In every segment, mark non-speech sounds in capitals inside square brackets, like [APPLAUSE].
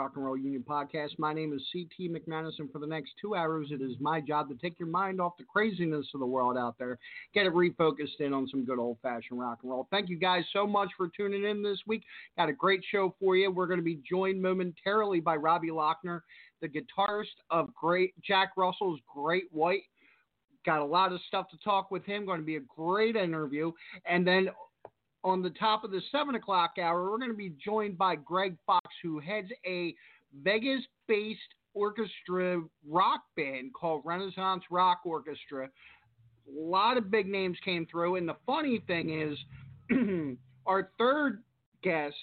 Rock and Roll Union Podcast. My name is CT McManus, and for the next two hours, it is my job to take your mind off the craziness of the world out there, get it refocused in on some good old fashioned rock and roll. Thank you guys so much for tuning in this week. Got a great show for you. We're going to be joined momentarily by Robbie Lochner, the guitarist of Great Jack Russell's Great White. Got a lot of stuff to talk with him. Going to be a great interview. And then on the top of the seven o'clock hour, we're going to be joined by Greg Fox, who heads a Vegas based orchestra rock band called Renaissance Rock Orchestra. A lot of big names came through, and the funny thing is, [CLEARS THROAT] our third guest,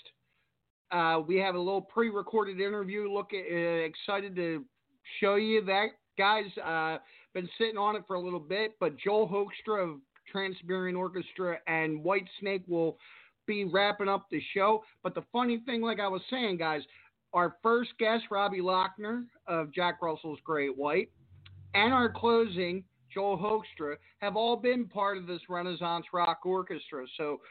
uh, we have a little pre-recorded interview. Look, uh, excited to show you that, guys. Uh, been sitting on it for a little bit, but Joel Hoekstra of Trans-Siberian Orchestra and Whitesnake will be wrapping up the show. But the funny thing, like I was saying, guys, our first guest, Robbie Lochner of Jack Russell's Great White, and our closing, Joel Hoekstra, have all been part of this Renaissance Rock Orchestra. So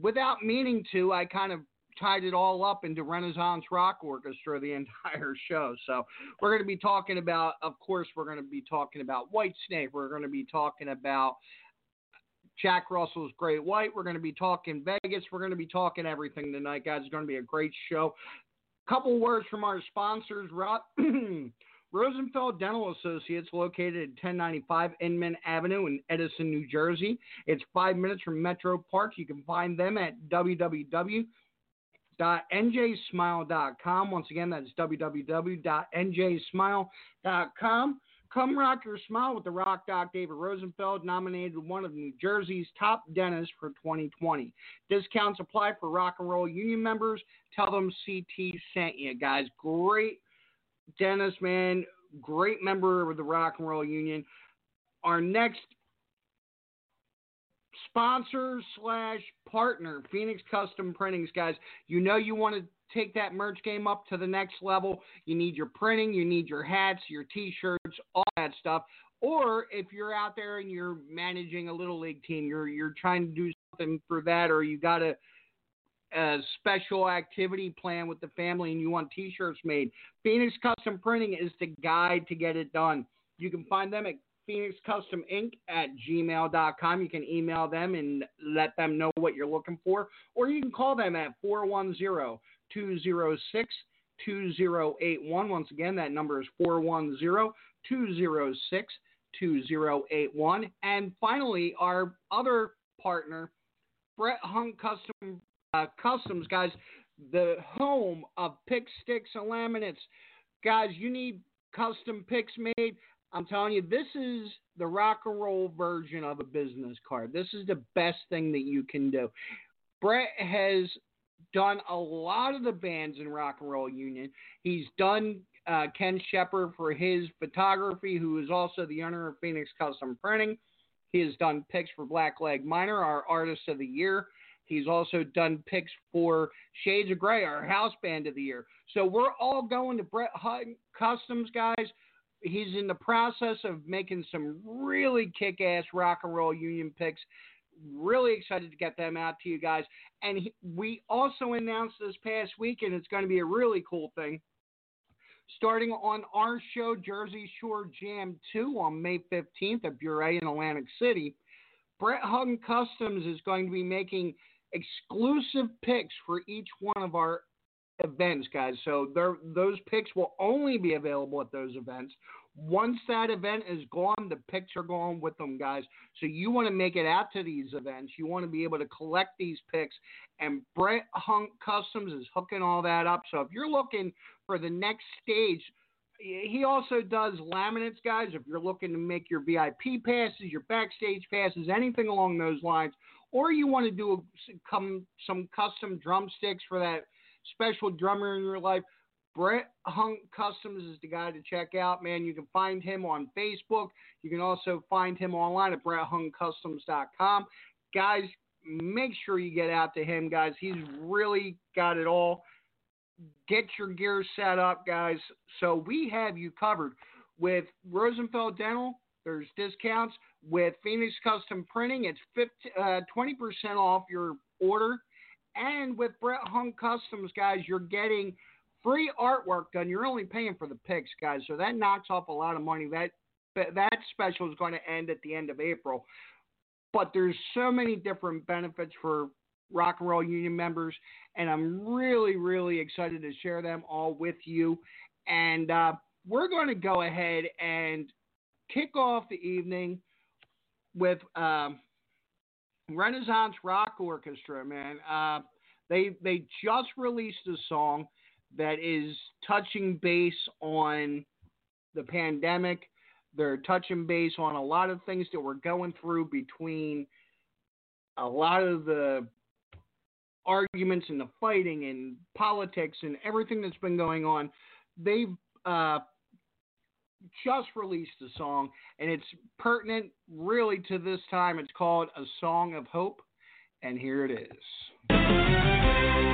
without meaning to, I kind of tied it all up into Renaissance Rock Orchestra the [LAUGHS] entire show. So we're going to be talking about, of course, we're going to be talking about Whitesnake. We're going to be talking about Jack Russell's Great White. We're going to be talking Vegas. We're going to be talking everything tonight, guys. It's going to be a great show. Couple words from our sponsors. Roth [CLEARS THROAT] Rosenfeld Dental Associates, located at 1095 Inman Avenue in Edison, New Jersey. It's five minutes from Metro Park. You can find them at www.njsmile.com. Once again, that's www.njsmile.com. Come rock your smile with the rock doc David Rosenfeld, nominated one of New Jersey's top dentists for 2020. Discounts apply for Rock and Roll Union members. Tell them CT sent you, guys. Great dentist, man. Great member of the Rock and Roll Union. Our next sponsor slash partner, Phoenix Custom Printings, guys. You know you want to take that merch game up to the next level. You need your printing, you need your hats, your t shirts, all that stuff. Or if you're out there and you're managing a little league team, you're you're trying to do something for that, or you got a, a special activity plan with the family and you want T-shirts made, Phoenix Custom Printing is the guide to get it done. You can find them at Phoenix Custom Inc. at gmail.com. You can email them and let them know what you're looking for, or you can call them at 410 206 2081. Once again, that number is 410 206 2081. And finally, our other partner, Brett Hunt Custom uh, Customs, guys, the home of pick sticks and laminates. Guys, you need custom picks made. I'm telling you, this is the rock and roll version of a business card. This is the best thing that you can do. Brett has done a lot of the bands in Rock and Roll Union. He's done uh, Ken Shepard for his photography, who is also the owner of Phoenix Custom Printing. He has done picks for Blackleg Minor, our Artist of the Year. He's also done picks for Shades of Grey, our House Band of the Year. So we're all going to Brett Hutton Customs, guys. He's in the process of making some really kick ass rock and roll union picks. Really excited to get them out to you guys. And he, we also announced this past week, and it's going to be a really cool thing. Starting on our show, Jersey Shore Jam 2 on May 15th at Bourre in Atlantic City, Brett Hutton Customs is going to be making exclusive picks for each one of our events, guys. So those picks will only be available at those events. Once that event is gone, the picks are gone with them, guys. So you want to make it out to these events. You want to be able to collect these picks. And Brett Hunt Customs is hooking all that up. So if you're looking for the next stage, he also does laminates, guys. If you're looking to make your VIP passes, your backstage passes, anything along those lines, or you want to do some custom drumsticks for that special drummer in your life, Brett Hunt Customs is the guy to check out, man. You can find him on Facebook. You can also find him online at BrettHuntCustoms.com. Guys, make sure you get out to him, guys. He's really got it all. Get your gear set up, guys. So we have you covered with Rosenfeld Dental. There's discounts with Phoenix Custom Printing. It's 50, uh, 20% off your order. And with Brett Hunt Customs, guys, you're getting free artwork done. You're only paying for the picks, guys. So that knocks off a lot of money. That that special is going to end at the end of April. But there's so many different benefits for Rock and Roll Union members, and I'm really, really excited to share them all with you. And uh, we're going to go ahead and kick off the evening with um, Renaissance Rock Orchestra. Man, uh, they they just released a song that is touching base on the pandemic. They're touching base on a lot of things that we're going through between a lot of the arguments and the fighting and politics and everything that's been going on. They've uh, just released a song, and it's pertinent really to this time. It's called A Song of Hope, and here it is.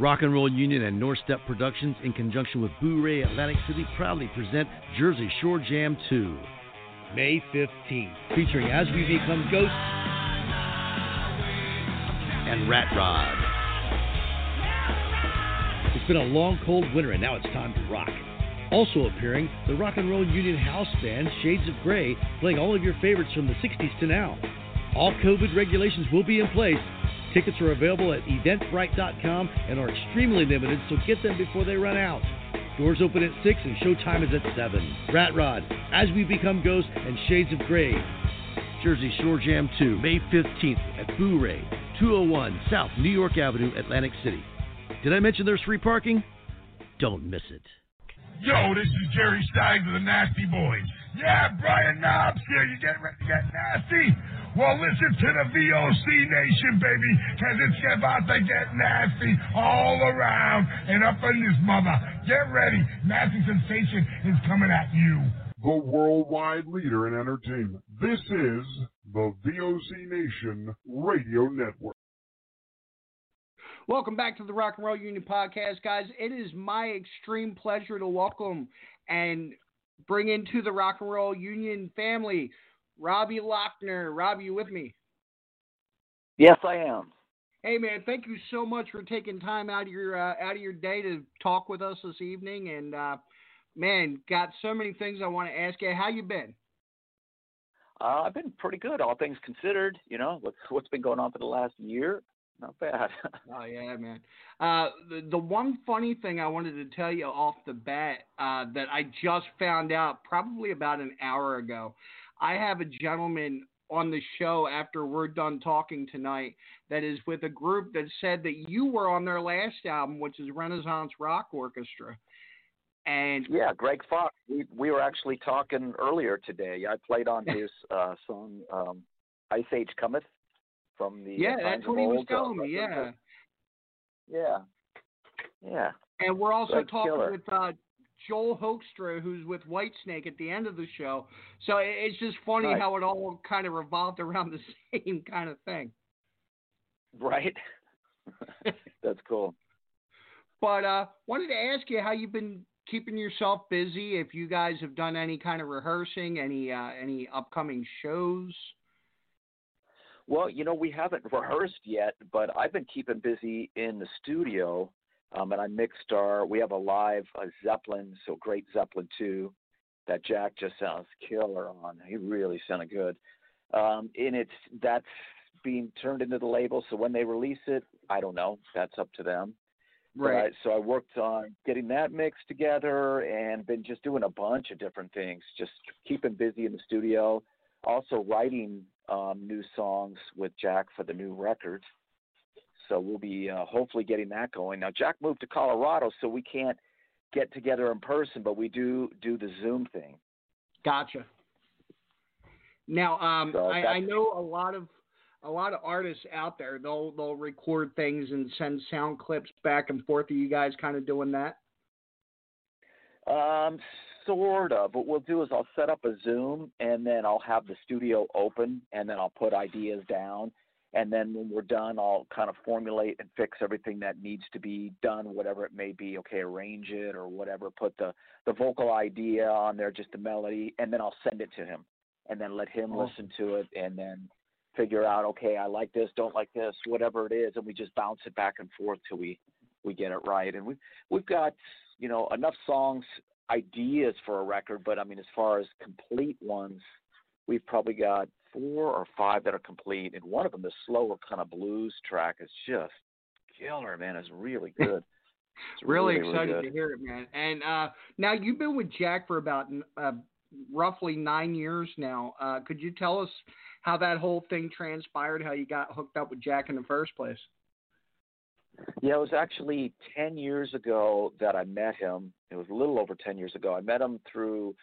Rock and Roll Union and North Step Productions, in conjunction with Bourre Atlantic City, proudly present Jersey Shore Jam 2, May 15th, featuring As We Become Ghosts and Rat Rod. It's been a long, cold winter, and now it's time to rock. Also appearing, the Rock and Roll Union House Band, Shades of Grey, playing all of your favorites from the 60s to now. All COVID regulations will be in place. Tickets are available at eventbrite.com and are extremely limited, so get them before they run out. Doors open at 6 and showtime is at 7. Rat Rod, As We Become Ghosts, and Shades of Grey. Jersey Shore Jam 2, May 15th at Bourre, 201 South New York Avenue, Atlantic City. Did I mention there's free parking? Don't miss it. Yo, this is Jerry Stein of the Nasty Boys. Yeah, Brian Knobbs here. You getting ready to get nasty? Well, listen to the VOC Nation, baby, because it's about to get nasty all around and up in this mother. Get ready. Nasty Sensation is coming at you. The worldwide leader in entertainment. This is the VOC Nation Radio Network. Welcome back to the Rock and Roll Union podcast, guys. It is my extreme pleasure to welcome and bring into the Rock and Roll Union family Robbie Lochner. Robbie, you with me? Yes, I am. Hey man, thank you so much for taking time out of your uh, out of your day to talk with us this evening. And uh, man, got so many things I want to ask you. How you been? Uh, I've been pretty good, all things considered. You know, what's what's been going on for the last year? Not bad. [LAUGHS] oh yeah, man. Uh, the the one funny thing I wanted to tell you off the bat uh, that I just found out probably about an hour ago. I have a gentleman on the show after we're done talking tonight that is with a group that said that you were on their last album, which is Renaissance Rock Orchestra. And yeah, Greg Fox. We we were actually talking earlier today. I played on [LAUGHS] his uh, song um, "Ice Age Cometh" from the yeah. Uh, that's what he was uh, telling me. Yeah. Yeah. Yeah. And we're also Greg talking Killer. with uh, Joel Hoekstra, who's with Whitesnake at the end of the show. So it's just funny Right. how it all kind of revolved around the [LAUGHS] same kind of thing. Right. [LAUGHS] That's cool. But uh, wanted to ask you how you've been keeping yourself busy. If you guys have done any kind of rehearsing, any uh, any upcoming shows. Well, you know, we haven't rehearsed yet, but I've been keeping busy in the studio. Um, and I mixed our. We have a live uh, Zeppelin, so great Zeppelin two, that Jack just sounds killer on. He really sounded good. Um, and it's that's being turned into the label. So when they release it, I don't know. That's up to them. Right. So I worked on getting that mixed together and been just doing a bunch of different things, just keeping busy in the studio. Also writing um, new songs with Jack for the new record. So we'll be uh, hopefully getting that going. Now Jack moved to Colorado, so we can't get together in person, but we do do the Zoom thing. Gotcha. Now, um, So I, I know a lot of a lot of artists out there. They'll they'll record things and send sound clips back and forth. Are you guys kind of doing that? Um, sort of. What we'll do is I'll set up a Zoom and then I'll have the studio open and then I'll put ideas down. And then when we're done, I'll kind of formulate and fix everything that needs to be done, whatever it may be. Okay, arrange it or whatever. Put the the vocal idea on there, just the melody, and then I'll send it to him, and then let him Oh. listen to it, and then figure out. Okay, I like this, don't like this, whatever it is, and we just bounce it back and forth till we we get it right. And we we've got you know enough songs ideas for a record, but I mean, as far as complete ones, we've probably got four or five that are complete, and one of them, the slower kind of blues track, is just killer, man. It's really [LAUGHS] good. It's really, really excited good. to hear it, man. And uh, now you've been with Jack for about uh, roughly nine years now. Uh, could you tell us how that whole thing transpired? How you got hooked up with Jack in the first place? Yeah, it was actually 10 years ago that I met him. It was a little over 10 years ago. I met him through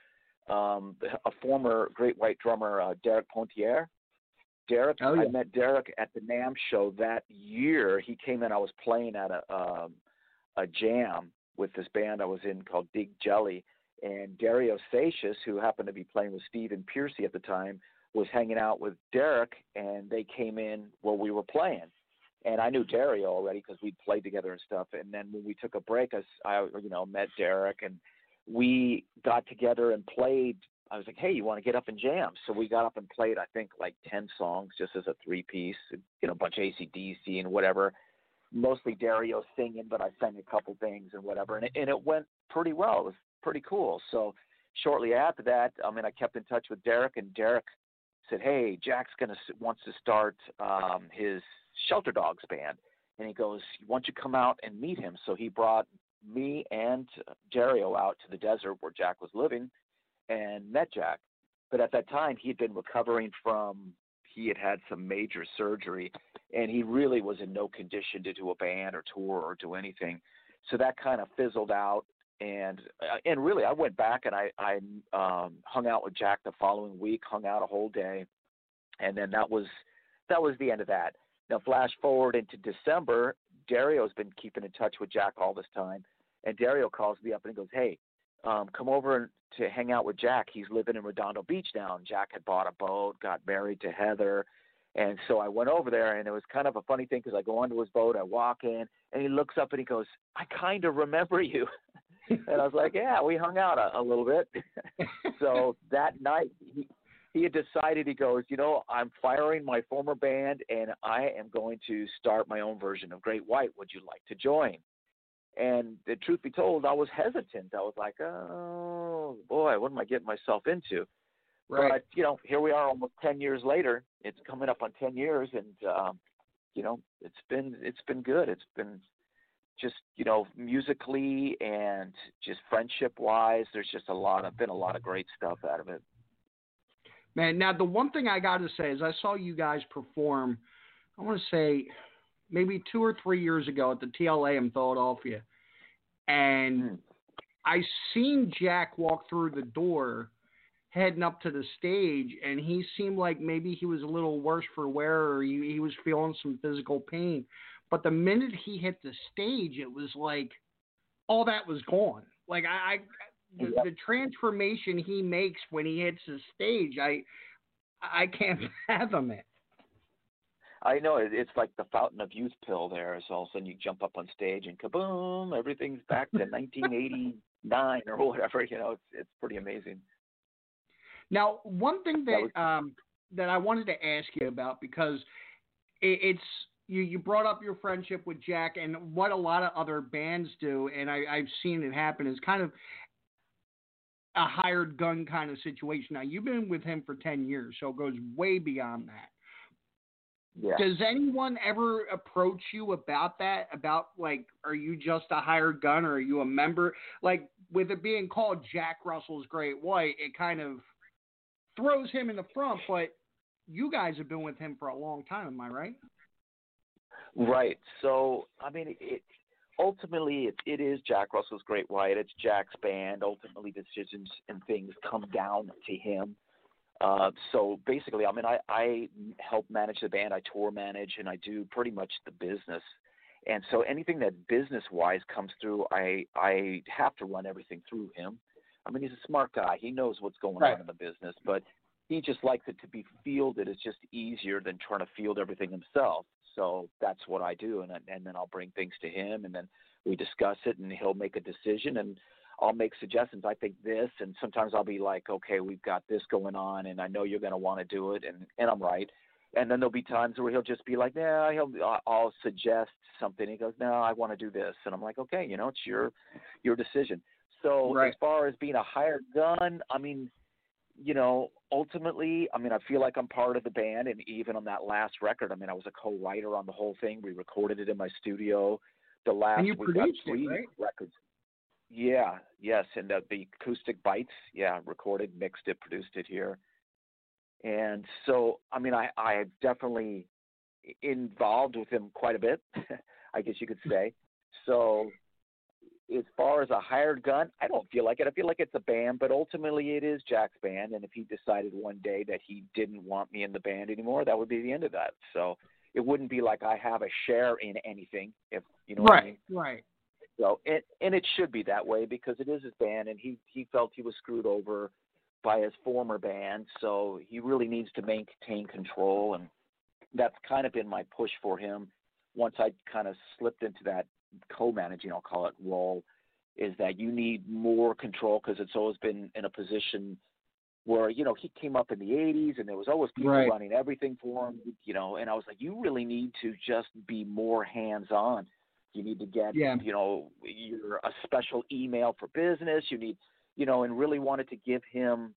um, a former Great White drummer, uh, Derek Pontier. Derek, Oh, yeah. I met Derek at the NAMM show that year. He came in. I was playing at a um, a jam with this band I was in called Dig Jelly, and Dario Seixas, who happened to be playing with Stephen Pearcy at the time, was hanging out with Derek, and they came in while we were playing. And I knew Dario already because we'd played together and stuff. And then when we took a break, I, s- I, you know, met Derek, and we got together and played. I was like, "Hey, you want to get up and jam?" So we got up and played. I think like ten songs, just as a three piece. You know, a bunch of ACDC and whatever. Mostly Dario singing, but I sang a couple things and whatever, and it, and it went pretty well. It was pretty cool. So shortly after that, I mean, I kept in touch with Derek, and Derek said, "Hey, Jack's gonna wants to start um, his Shelter Dogs band," and he goes, "Why don't you come out and meet him?" So he brought me and Dario out to the desert where Jack was living, and met Jack. But at that time, he had been recovering from he had had some major surgery, and he really was in no condition to do a band or tour or do anything. So that kind of fizzled out and uh, and really I went back and I I um hung out with Jack the following week, hung out a whole day, and then that was that was the end of that. Now flash forward into December, Dario's been keeping in touch with Jack all this time, and Dario calls me up and he goes, "Hey, um, come over to hang out with Jack. He's living in Redondo Beach now, and Jack had bought a boat, got married to Heather." And so I went over there, and it was kind of a funny thing because I go onto his boat, I walk in, and he looks up and he goes, "I kind of remember you." [LAUGHS] and I was like, "Yeah, we hung out a, a little bit." [LAUGHS] so that night, he, he had decided. He goes, "You know, I'm firing my former band, and I am going to start my own version of Great White. Would you like to join?" And the truth be told, I was hesitant. I was like, "Oh boy, what am I getting myself into?" Right. But you know, here we are, almost ten years later. It's coming up on ten years, and um, you know, it's been it's been good. It's been just you know musically and just friendship wise. There's just a lot of been a lot of great stuff out of it. Man, now the one thing I got to say is I saw you guys perform. I want to say maybe two or three years ago at the TLA in Philadelphia, and hmm. I seen Jack walk through the door, heading up to the stage, and he seemed like maybe he was a little worse for wear, or he, he was feeling some physical pain. But the minute he hit the stage, it was like all that was gone. Like I, I the, the transformation he makes when he hits the stage, I I can't [LAUGHS] fathom it. I know it, it's like the fountain of youth pill. There is all of a sudden you jump up on stage and kaboom, everything's back to 1989 or whatever. You know, it's it's pretty amazing. Now, one thing that That was- um, that I wanted to ask you about because it, it's you you brought up your friendship with Jack and what a lot of other bands do, and I, I've seen it happen is kind of a hired gun kind of situation. Now you've been with him for ten years, so it goes way beyond that. Yeah. Does anyone ever approach you about that? About like, are you just a hired gun, or are you a member? Like, with it being called Jack Russell's Great White, it kind of throws him in the front. But you guys have been with him for a long time, am I right? Right. So, I mean, it ultimately it, it is Jack Russell's Great White. It's Jack's band. Ultimately, decisions and things come down to him. Uh, so basically, I mean, I, I help manage the band. I tour manage, and I do pretty much the business. And so anything that business wise comes through, I I have to run everything through him. I mean, he's a smart guy. He knows what's going Right. on in the business, but he just likes it to be fielded. It's just easier than trying to field everything himself. So that's what I do, and and then I'll bring things to him, and then we discuss it, and he'll make a decision, and I'll make suggestions. I think this, and sometimes I'll be like, okay, we've got this going on, and I know you're going to want to do it, and and I'm right. And then there'll be times where he'll just be like, "Yeah, he'll I'll- suggest something." He goes, "No, I want to do this," and I'm like, "Okay, you know, it's your your decision." So Right. as far as being a hired gun, I mean, you know, ultimately, I mean, I feel like I'm part of the band, and even on that last record, I mean, I was a co-writer on the whole thing. We recorded it in my studio. The last And you we got produced it, right? records. Yeah, yes, and the, the acoustic bites, yeah, recorded, mixed it, produced it here. And so, I mean, I I definitely involved with him quite a bit, [LAUGHS] I guess you could say. So, as far as a hired gun, I don't feel like it. I feel like it's a band, but ultimately it is Jack's band. And if he decided one day that he didn't want me in the band anymore, that would be the end of that. So it wouldn't be like I have a share in anything, if you know what I mean. right, right. So it and it should be that way because it is his band, and he he felt he was screwed over by his former band, so he really needs to maintain control, and that's kind of been my push for him. Once I kind of slipped into that co-managing, I'll call it role, is that you need more control because it's always been in a position where you know he came up in the 80s and there was always people Right. running everything for him, you know, and I was like, you really need to just be more hands-on. You need to get, Yeah. you know, your a special email for business. You need, you know, and really wanted to give him.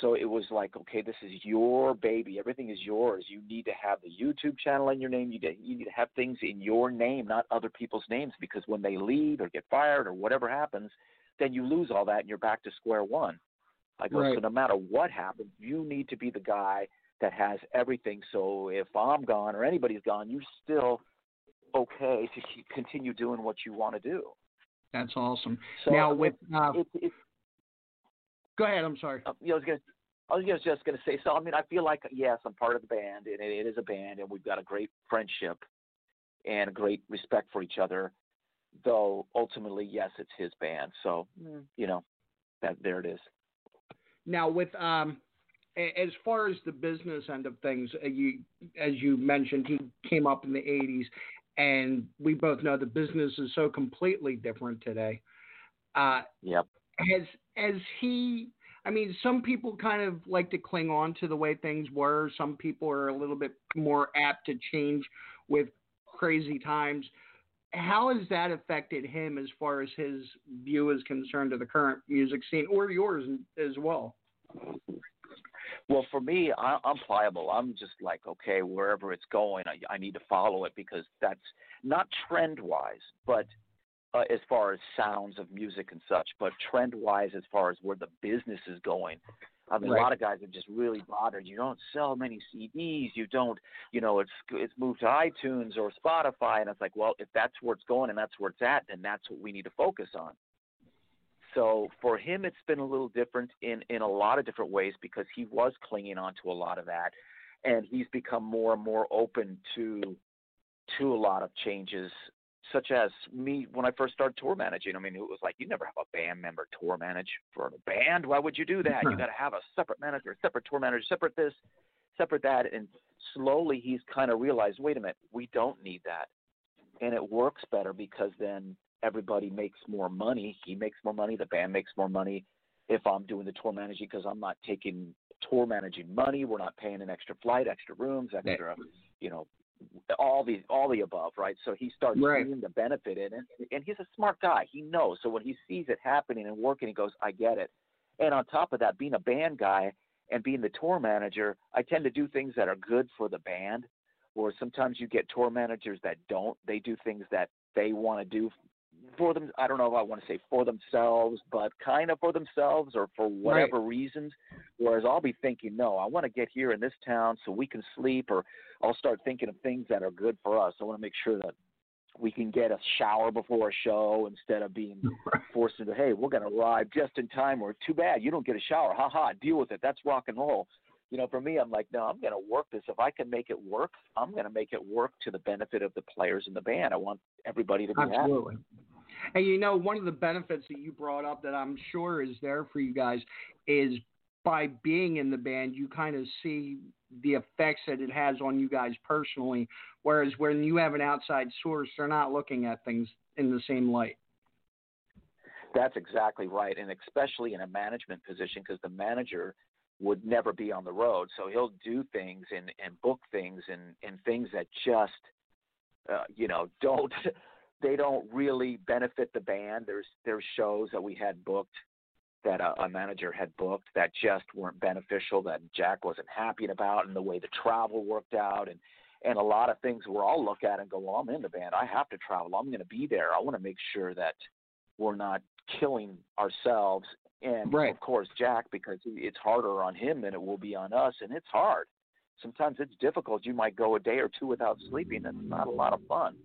So it was like, okay, this is your baby. Everything is yours. You need to have the YouTube channel in your name. You get, you need to have things in your name, not other people's names, because when they leave or get fired or whatever happens, then you lose all that and you're back to square one. I go, so no matter what happens, you need to be the guy that has everything. So if I'm gone or anybody's gone, you're still okay to keep, continue doing what you want to do. That's awesome. So now with uh, it, it, go ahead. I'm sorry. uh, you know, I was gonna, I was just- just gonna say. So I mean, I feel like yes, I'm part of the band, and it, it is a band, and we've got a great friendship and a great respect for each other. Though ultimately, yes, it's his band. So you know, that there it is. Now, with um, as far as the business end of things, uh, you as you mentioned, he came up in the '80s, and we both know the business is so completely different today. Uh, Yep. has has he? I mean, some people kind of like to cling on to the way things were. Some people are a little bit more apt to change with crazy times. How has that affected him as far as his view is concerned of the current music scene, or yours as well? Well, for me, I, I'm pliable. I'm just like, okay, wherever it's going, I, I need to follow it because that's not trend wise, but uh, as far as sounds of music and such, but trend wise as far as where the business is going. I mean, Right. a lot of guys are just really bothered. You don't sell many CDs. You don't, you know, it's it's moved to iTunes or Spotify, and it's like, well, if that's where it's going and that's where it's at, then that's what we need to focus on. So for him, it's been a little different in in a lot of different ways because he was clinging on to a lot of that, and he's become more and more open to to a lot of changes, such as me when I first started tour managing. I mean, it was like you never have a band member tour manage for a band. Why would you do that? You [LAUGHS] got to have a separate manager, separate tour manager, separate this, separate that. And slowly he's kind of realized, wait a minute, we don't need that, and it works better because then everybody makes more money. He makes more money. The band makes more money if I'm doing the tour managing because I'm not taking tour managing money. We're not paying an extra flight, extra rooms, extra, you know, all the all the above, right? So he starts Right. seeing the benefit in it, and he's a smart guy. He knows. So when he sees it happening and working, he goes, "I get it." And on top of that, being a band guy and being the tour manager, I tend to do things that are good for the band. Or sometimes you get tour managers that don't. They do things that they want to do for them. I don't know if I want to say for themselves, but kind of for themselves or for whatever reasons. Whereas I'll be thinking, no, I want to get here in this town so we can sleep, or I'll start thinking of things that are good for us. I want to make sure that we can get a shower before a show instead of being [LAUGHS] forced into, hey, we're going to arrive just in time, or too bad you don't get a shower. Ha ha, deal with it. That's rock and roll. You know, for me, I'm like, no, I'm going to work this. If I can make it work, I'm going to make it work to the benefit of the players in the band. I want everybody to be happy. And you know, one of the benefits that you brought up that I'm sure is there for you guys is by being in the band, you kind of see the effects that it has on you guys personally. Whereas when you have an outside source, they're not looking at things in the same light. That's exactly right, and especially in a management position, because the manager would never be on the road, so he'll do things and and book things and and things that just uh, you know [LAUGHS] don't they don't really benefit the band. There's there's shows that we had booked that a, a manager had booked that just weren't beneficial that Jack wasn't happy about, and the way the travel worked out, and and a lot of things we're all look at and go, well, I'm in the band. I have to travel. I'm going to be there. I want to make sure that we're not killing ourselves. And Right. of course, Jack, because it's harder on him than it will be on us, and it's hard. Sometimes it's difficult. You might go a day or two without sleeping. That's not a lot of fun.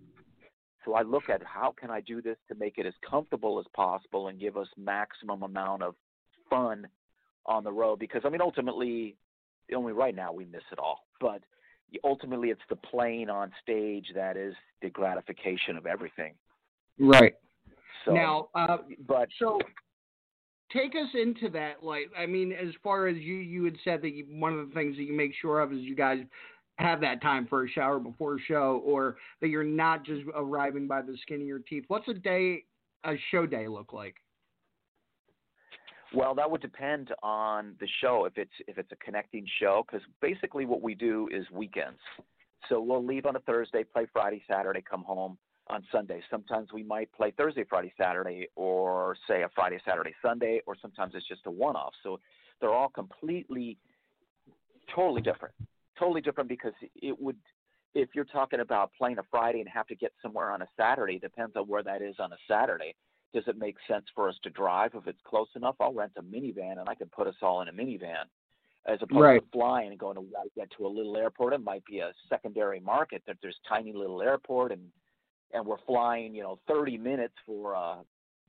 So I look at how can I do this to make it as comfortable as possible and give us maximum amount of fun on the road. Because I mean, ultimately, only right now we miss it all, but ultimately it's the playing on stage that is the gratification of everything. Right. So now, uh, but so take us into that. Like, I mean, as far as you, you had said that you, one of the things that you make sure of is you guys have that time for a shower before a show, or that you're not just arriving by the skin of your teeth. What's a day, a show day look like? Well, that would depend on the show. If it's if it's a connecting show, because basically what we do is weekends. So we'll leave on a Thursday, play Friday, Saturday, come home on Sunday. Sometimes we might play Thursday, Friday, Saturday, or say a Friday, Saturday, Sunday, or sometimes it's just a one-off. So they're all completely, totally different. Totally different because it would, if you're talking about playing a Friday and have to get somewhere on a Saturday, depends on where that is on a Saturday does it make sense for us to drive? If it's close enough, I'll rent a minivan and I can put us all in a minivan. As opposed Right. to flying and going to get to a little airport, it might be a secondary market that there's tiny little airport and and we're flying, you know, 30 minutes for a,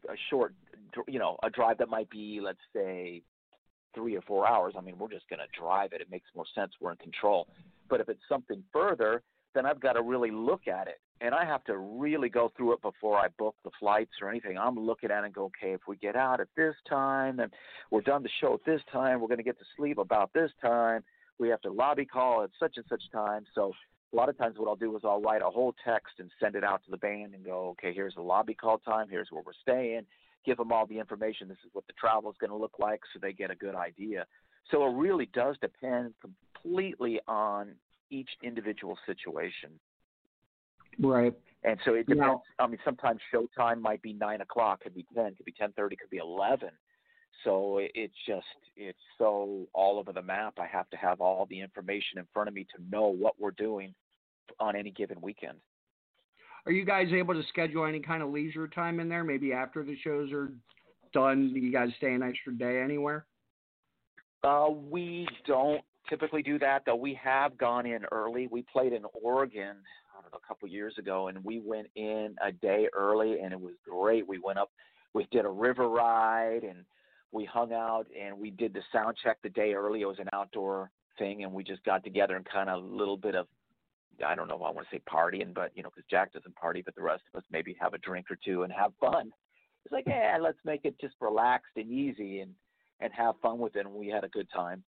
a short, you know, a drive that might be, let's say, three or four hours. I mean, we're just going to drive it. It makes more sense. We're in control. But if it's something further, then I've got to really look at it. And I have to really go through it before I book the flights or anything. I'm looking at it and go, okay, if we get out at this time and we're done the show at this time, we're going to get to sleep about this time. We have to lobby call at such and such time. So a lot of times what I'll do is I'll write a whole text and send it out to the band and go, okay, here's the lobby call time. Here's where we're staying. Give them all the information. This is what the travel is going to look like so they get a good idea. So it really does depend completely on each individual situation. Right. And so it depends. Now- I mean, sometimes showtime might be nine o'clock, could be ten, could be ten thirty, could be eleven. So it- it's just it's so all over the map. I have to have all the information in front of me to know what we're doing on any given weekend. Are you guys able to schedule any kind of leisure time in there? Maybe after the shows are done, do you guys stay an extra day anywhere? Uh, we don't typically do that, though. We have gone in early. We played in Oregon, I don't know, a couple years ago, and we went in a day early, and it was great. We went up, we did a river ride, and we hung out, and we did the sound check the day early. It was an outdoor thing, and we just got together and kind of a little bit of, I don't know if I want to say partying, but you know, because Jack doesn't party, but the rest of us maybe have a drink or two and have fun. It's like, yeah, let's make it just relaxed and easy, and and have fun with it. And we had a good time.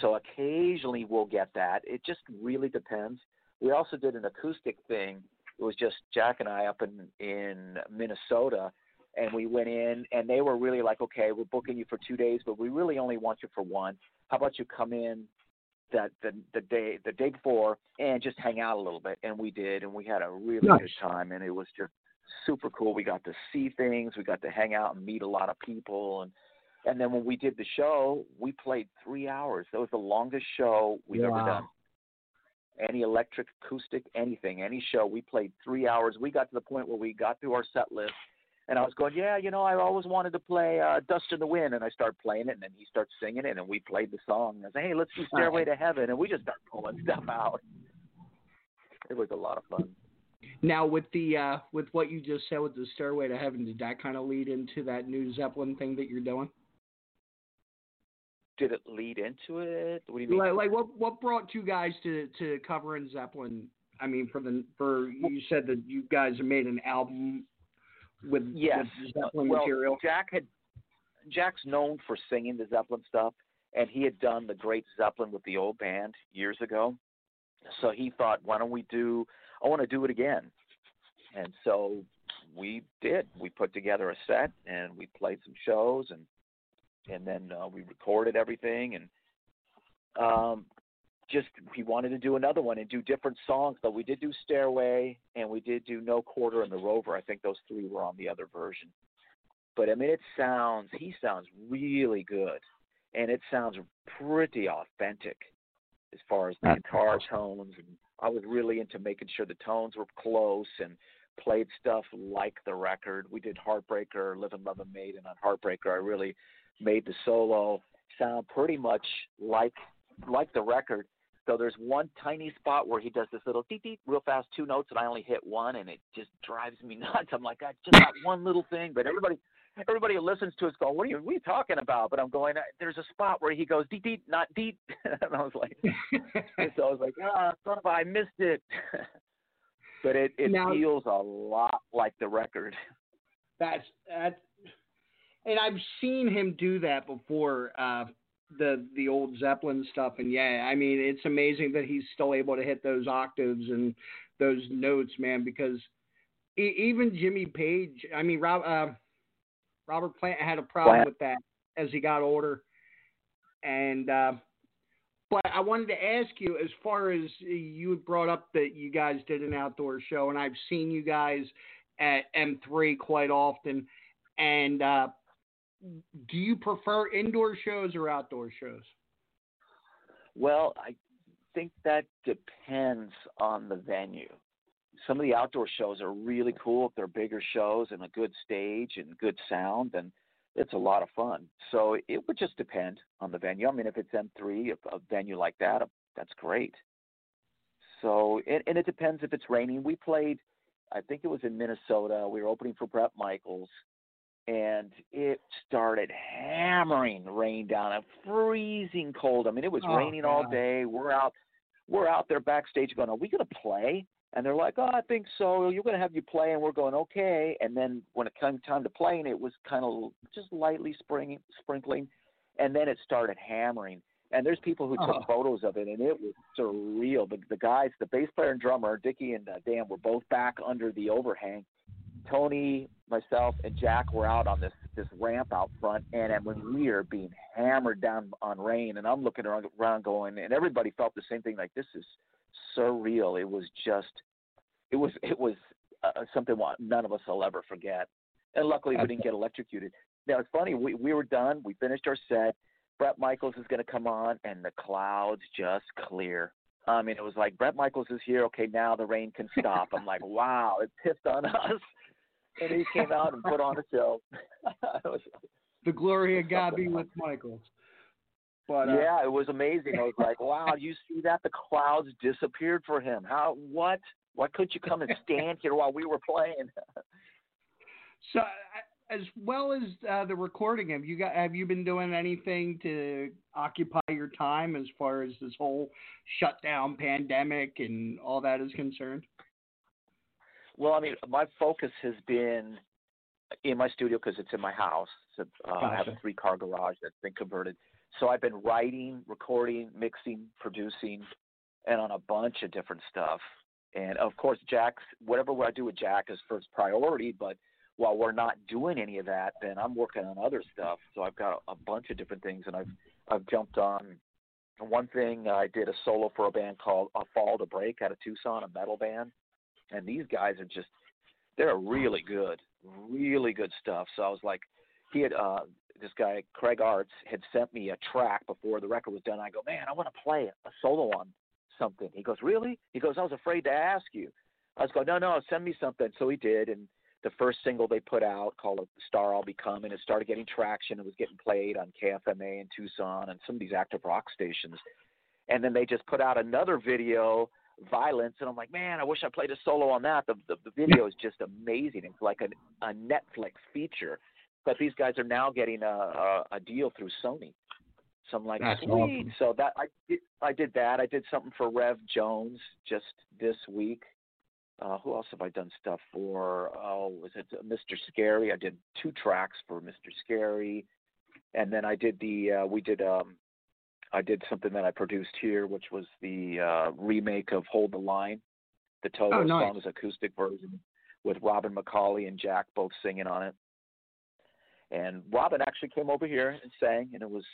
So occasionally we'll get that. It just really depends. We also did an acoustic thing. It was just Jack and I up in in Minnesota, and we went in, and they were really like, okay, we're booking you for two days, but we really only want you for one. How about you come in that the the day the day before and just hang out a little bit? And we did, and we had a really Nice. good time, and it was just super cool. We got to see things, we got to hang out and meet a lot of people, and and then when we did the show, we played three hours. That was the longest show we've ever done. Any electric, acoustic, anything, any show, we played three hours. We got to the point where we got through our set list, and I was going, yeah, you know, I always wanted to play uh, "Dust in the Wind," and I started playing it, and then he starts singing it, and we played the song. And I said, hey, let's do "Stairway to Heaven," and we just start pulling [LAUGHS] stuff out. It was a lot of fun. Now, with the uh, with what you just said with the Stairway to Heaven, did that kind of lead into that new Zeppelin thing that you're doing? Did it lead into it? What do you mean? Like, like what what brought you guys to to covering Zeppelin? I mean, for the for you said that you guys made an album with, Yes. with Zeppelin well, material. Jack had Jack's known for singing the Zeppelin stuff, and he had done the Great Zeppelin with the old band years ago. So he thought, why don't we do? I want to do it again. And so we did. We put together a set, and we played some shows, and and then uh, we recorded everything, and um, just he wanted to do another one and do different songs. But we did do Stairway, and we did do No Quarter and the Rover. I think those three were on the other version. But I mean, it sounds he sounds really good, and it sounds pretty authentic as far as the That's guitar tones. And I was really into making sure the tones were close and played stuff like the record. We did Heartbreaker, Live and Love and Maiden on Heartbreaker. I really made the solo sound pretty much like like the record. So there's one tiny spot where he does this little deep deep real fast two notes and I only hit one and it just drives me [LAUGHS] nuts. I'm like, I just got one little thing, but everybody everybody who listens to us going, What are you what are you talking about? But I'm going, there's a spot where he goes deep deep, not deep [LAUGHS] and I was like [LAUGHS] so I was like, Ah, son of a- I missed it But it, it Now- feels a lot like the record. That's that, and I've seen him do that before. Uh, the the old Zeppelin stuff, and yeah, I mean it's amazing that he's still able to hit those octaves and those notes, man. Because e- even Jimmy Page, I mean Rob, uh, Robert Plant had a problem Plant. with that as he got older, and. Uh, but I wanted to ask you, as far as you brought up that you guys did an outdoor show, and I've seen you guys at M3 quite often. And uh, do you prefer indoor shows or outdoor shows? Well, I think that depends on the venue. Some of the outdoor shows are really cool if they're bigger shows and a good stage and good sound, and it's a lot of fun. So it would just depend on the venue. I mean, if it's M3, a, a venue like that, uh, that's great. So, and, and it depends if it's raining. We played, I think it was in Minnesota. We were opening for Bret Michaels, and it started hammering rain down, a freezing cold. I mean, it was Oh, raining all day. We're out, we're out there backstage going, "Are we going to play?" And they're like, "Oh, I think so. You're going to have you play." And we're going, "Okay." And then when it came time to playing, it was kind of just lightly spring, sprinkling, and then it started hammering. And there's people who took Oh. photos of it, and it was surreal. The, the guys, the bass player and drummer, Dickie and uh, Dan, were both back under the overhang. Tony, myself, and Jack were out on this this ramp out front, and, and when we are being hammered down on rain, and I'm looking around, going, and everybody felt the same thing. Like this is surreal. It was just, it was it was uh, something none of us will ever forget. And luckily, we didn't get electrocuted. Now it's funny. We we were done. We finished our set. Bret Michaels is going to come on, and the clouds just clear. I mean, it was like Bret Michaels is here. Okay, now the rain can stop. I'm like, wow, it pissed on [LAUGHS] us. And he came out and put on a show. [LAUGHS] was, The glory of God be with Michaels. But uh, yeah, it was amazing. I was like, wow, you see that? The clouds disappeared for him. How? What? Why couldn't you come and stand here while we were playing? [LAUGHS] So, as well as uh, the recording, have you got have you been doing anything to occupy your time as far as this whole shutdown, pandemic, and all that is concerned? Well, I mean, my focus has been in my studio because it's in my house. So, uh, I have a three car garage that's been converted. So I've been writing, recording, mixing, producing, and on a bunch of different stuff. And of course, Jack's whatever I do with Jack is first priority. But while we're not doing any of that, then I'm working on other stuff. So I've got a, a bunch of different things, and I've I've jumped on. One thing I did a solo for a band called A Fall to Break out of Tucson, a metal band, and these guys are just they're really good, really good stuff. So I was like, he had uh this guy Craig Arts had sent me a track before the record was done. I go, man, I want to play a solo on something. He goes, really? He goes, I was afraid to ask you. I was going, no, no, send me something. So he did, and the first single they put out called "Star I'll Become," and it started getting traction. It was getting played on KFMA in Tucson and some of these active rock stations. And then they just put out another video, "Violence," and I'm like, man, I wish I played a solo on that. The the, the video is just amazing. It's like a a Netflix feature. But these guys are now getting a a, a deal through Sony. So I'm like, That's sweet. awesome. So that I did, I did that. I did something for Rev Jones just this week. Uh, who else have I done stuff for? Oh, was it Mr. Scary? I did two tracks for Mr. Scary, and then I did the uh, we did um I did something that I produced here, which was the uh, remake of Hold the Line, the Toto Oh, nice. songs acoustic version with Robin McAuley and Jack both singing on it. And Robin actually came over here and sang, and it was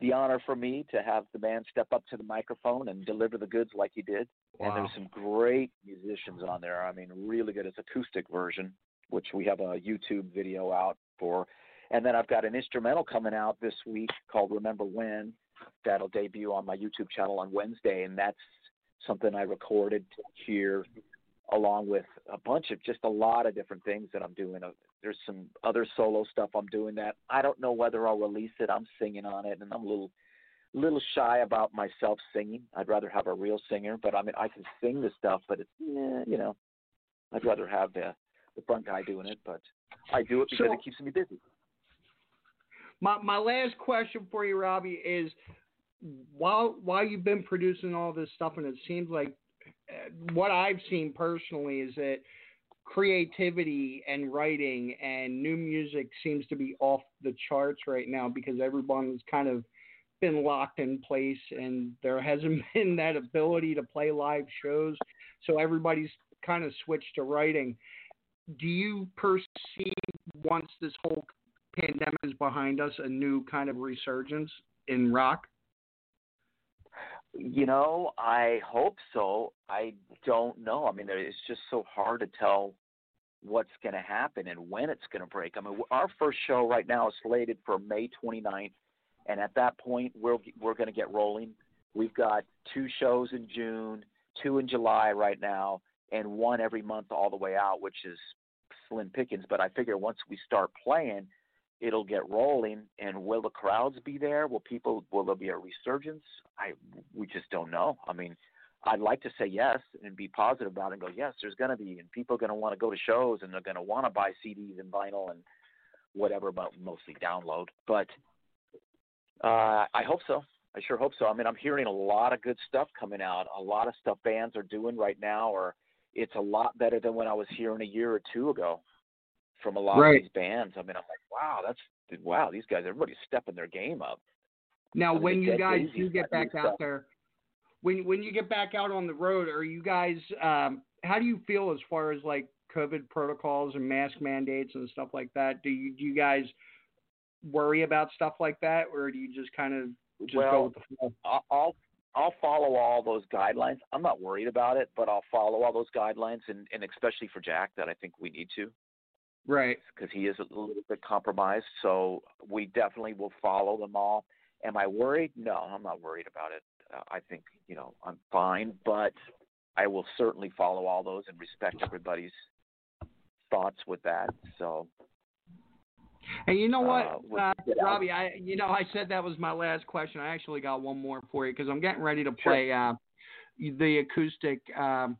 the honor for me to have the man step up to the microphone and deliver the goods like he did. And there's some great musicians on there. I mean, really good. It's acoustic version, which we have a YouTube video out for. And then I've got an instrumental coming out this week called Remember When that'll debut on my YouTube channel on Wednesday. And that's something I recorded here along with a bunch of just a lot of different things that I'm doing. Uh, There's some other solo stuff I'm doing that I don't know whether I'll release it. I'm singing on it, and I'm a little little shy about myself singing. I'd rather have a real singer, but I mean I can sing the stuff, but it's eh, you know I'd rather have the the front guy doing it. But I do it because So- it keeps me busy. My my last question for you, Robbie, is while while you've been producing all this stuff, and it seems like uh, what I've seen personally is that creativity and writing and new music seems to be off the charts right now because everyone's kind of been locked in place and there hasn't [LAUGHS] been that ability to play live shows. So everybody's kind of switched to writing. Do you perceive once this whole pandemic is behind us a new kind of resurgence in rock You know, I hope so. I don't know. I mean, it's just so hard to tell what's going to happen and when it's going to break. I mean, our first show right now is slated for May 29th, and at that point, we're we're going to get rolling. We've got two shows in June, two in July right now, and one every month all the way out, which is slim pickings. But I figure once we start playing, it'll get rolling. And will the crowds be there? Will people? Will there be a resurgence? I we just don't know. I mean, I'd like to say yes and be positive about it and go yes. There's going to be, and people are going to want to go to shows and they're going to want to buy CDs and vinyl and whatever, but mostly download. But uh, I hope so. I sure hope so. I mean, I'm hearing a lot of good stuff coming out. A lot of stuff bands are doing right now, or it's a lot better than when I was hearing a year or two ago from a lot Right. of these bands. I mean, I'm like, wow, that's wow. These guys, everybody's stepping their game up. Now, I mean, when you guys do get back out stuff. there, when when you get back out on the road, are you guys? Um, how do you feel as far as like COVID protocols and mask mandates and stuff like that? Do you do you guys worry about stuff like that, or do you just kind of just go well, with the flow? I'll- I'll I'll follow all those guidelines. I'm not worried about it, but I'll follow all those guidelines, and and especially for Jack, that I think we need to. Right. because he is a little bit compromised. So we definitely will follow them all. Am I worried? No, I'm not worried about it. Uh, I think you know I'm fine, but I will certainly follow all those and respect everybody's thoughts with that. So And you know what, Uh, uh. Robbie? I you know I said that was my last question. I actually got one more for you because I'm getting ready to Sure. play uh, the acoustic. Um,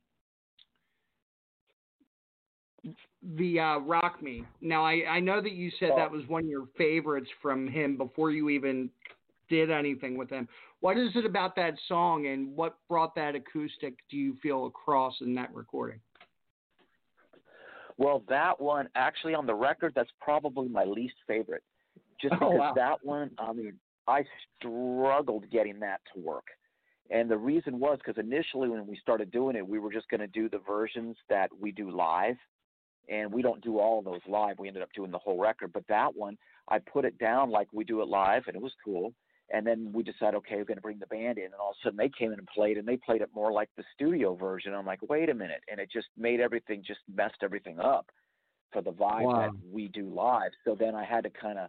the uh, Rock Me. Now I I know that you said Oh. that was one of your favorites from him before you even did anything with him. What is it about that song and what brought that acoustic do you feel across in that recording? Well, that one actually on the record, that's probably my least favorite. Just [LAUGHS] Oh, because wow. that one, I mean, I struggled getting that to work. And the reason was because initially when we started doing it, we were just going to do the versions that we do live. And we don't do all of those live. We ended up doing the whole record. But that one, I put it down like we do it live, and it was cool. And then we decided, okay, we're going to bring the band in. And all of a sudden they came in and played, and they played it more like the studio version. I'm like, wait a minute. And it just made everything, just messed everything up for the vibe Wow. that we do live. So then I had to kind of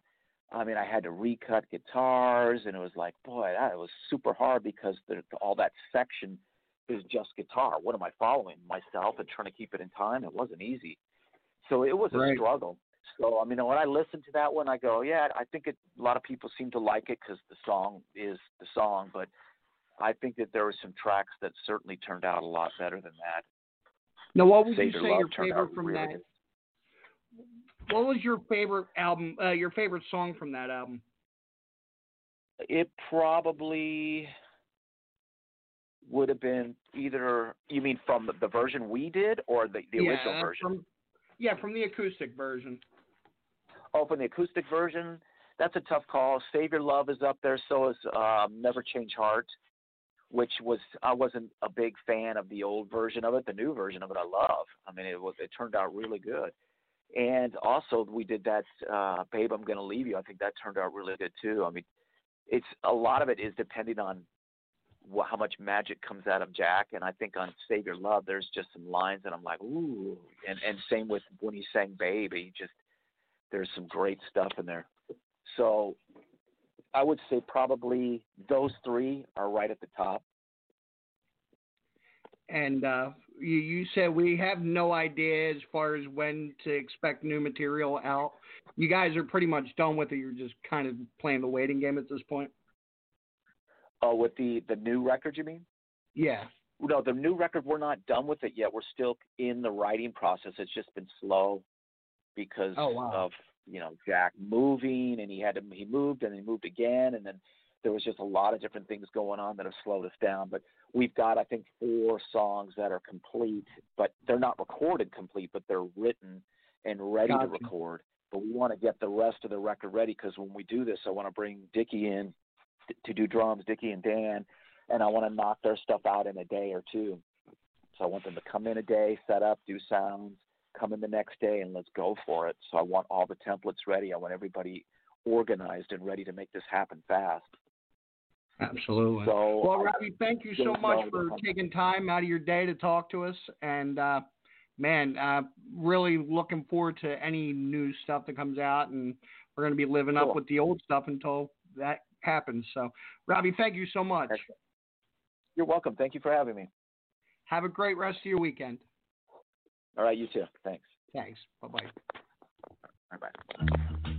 I mean, I had to recut guitars, and it was like, boy, that was super hard because the, all that section is just guitar. What am I following myself and trying to keep it in time? It wasn't easy, so it was a Right. struggle. So I mean, when I listen to that one, I go, yeah, I think it, a lot of people seem to like it because the song is the song, but I think that there were some tracks that certainly turned out a lot better than that. Now, what would Save you say your favorite from really that? good. What was your favorite album? Uh, your favorite song from that album? It probably would have been either you mean from the, the version we did or the, the yeah, original version? From, yeah, from the acoustic version. Oh, from the acoustic version, that's a tough call. Save Your Love is up there, so is um, Never Change Heart, which was I wasn't a big fan of the old version of it. The new version of it I love. I mean, it was it turned out really good. And also we did that uh, Babe I'm Gonna Leave You. I think that turned out really good too. I mean, it's a lot of it is depending on how much magic comes out of Jack. And I think on Save Your Love, there's just some lines that I'm like, ooh. And and same with when he sang Babe, he just there's some great stuff in there. So I would say probably those three are right at the top. And uh, you, you said we have no idea as far as when to expect new material out. You guys are pretty much done with it. You're just kind of playing the waiting game at this point. Oh, with the the new record, you mean? Yeah. No, the new record we're not done with it yet. We're still in the writing process. It's just been slow because Oh, wow. of you know Jack moving, and he had to he moved and he moved again, and then there was just a lot of different things going on that have slowed us down. But we've got I think four songs that are complete, but they're not recorded complete, but they're written and ready to record. But we want to get the rest of the record ready because when we do this, I want to bring Dickie in t- to do drums, Dickie and Dan, and I want to knock their stuff out in a day or two. So I want them to come in a day, set up, do sounds, come in the next day, and let's go for it. So I want all the templates ready. I want everybody organized and ready to make this happen fast. Absolutely. So well, I Robbie, thank you so much for taking time out of your day to talk to us. And uh, man, uh, really looking forward to any new stuff that comes out. And we're going to be living up with the old stuff until that happens. So, Robbie, thank you so much. You're welcome. Thank you for having me. Have a great rest of your weekend. All right, you too. Thanks. Thanks. Bye bye. Bye bye.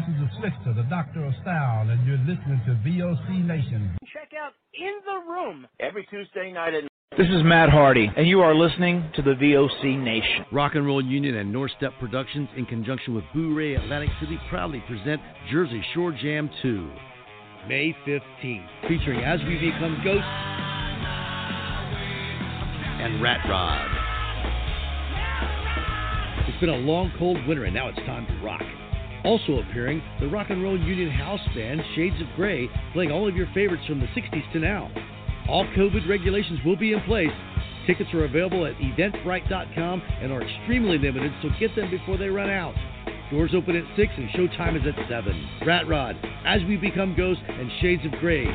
This is the Slickster, the Doctor of Style, and you're listening to VOC Nation. Check out In the Room every Tuesday night at. This is Matt Hardy, and you are listening to the VOC Nation. Rock and Roll Union and North Step Productions, in conjunction with Bourre Atlantic City, proudly present Jersey Shore Jam 2, May 15th, featuring As We Become Ghosts and Rat Rod. It's been a long, cold winter, and now it's time to rock. Also appearing, the Rock and Roll Union house band Shades of Grey, playing all of your favorites from the 60s to now. All COVID regulations will be in place. Tickets are available at eventbrite.com and are extremely limited, so get them before they run out. Doors open at 6 and show time is at 7. Rat Rod, As We Become Ghosts, and Shades of Grey.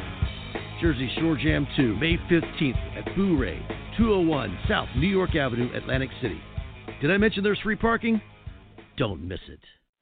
Jersey Shore Jam 2, May 15th at Bourre, 201 South New York Avenue, Atlantic City. Did I mention there's free parking? Don't miss it.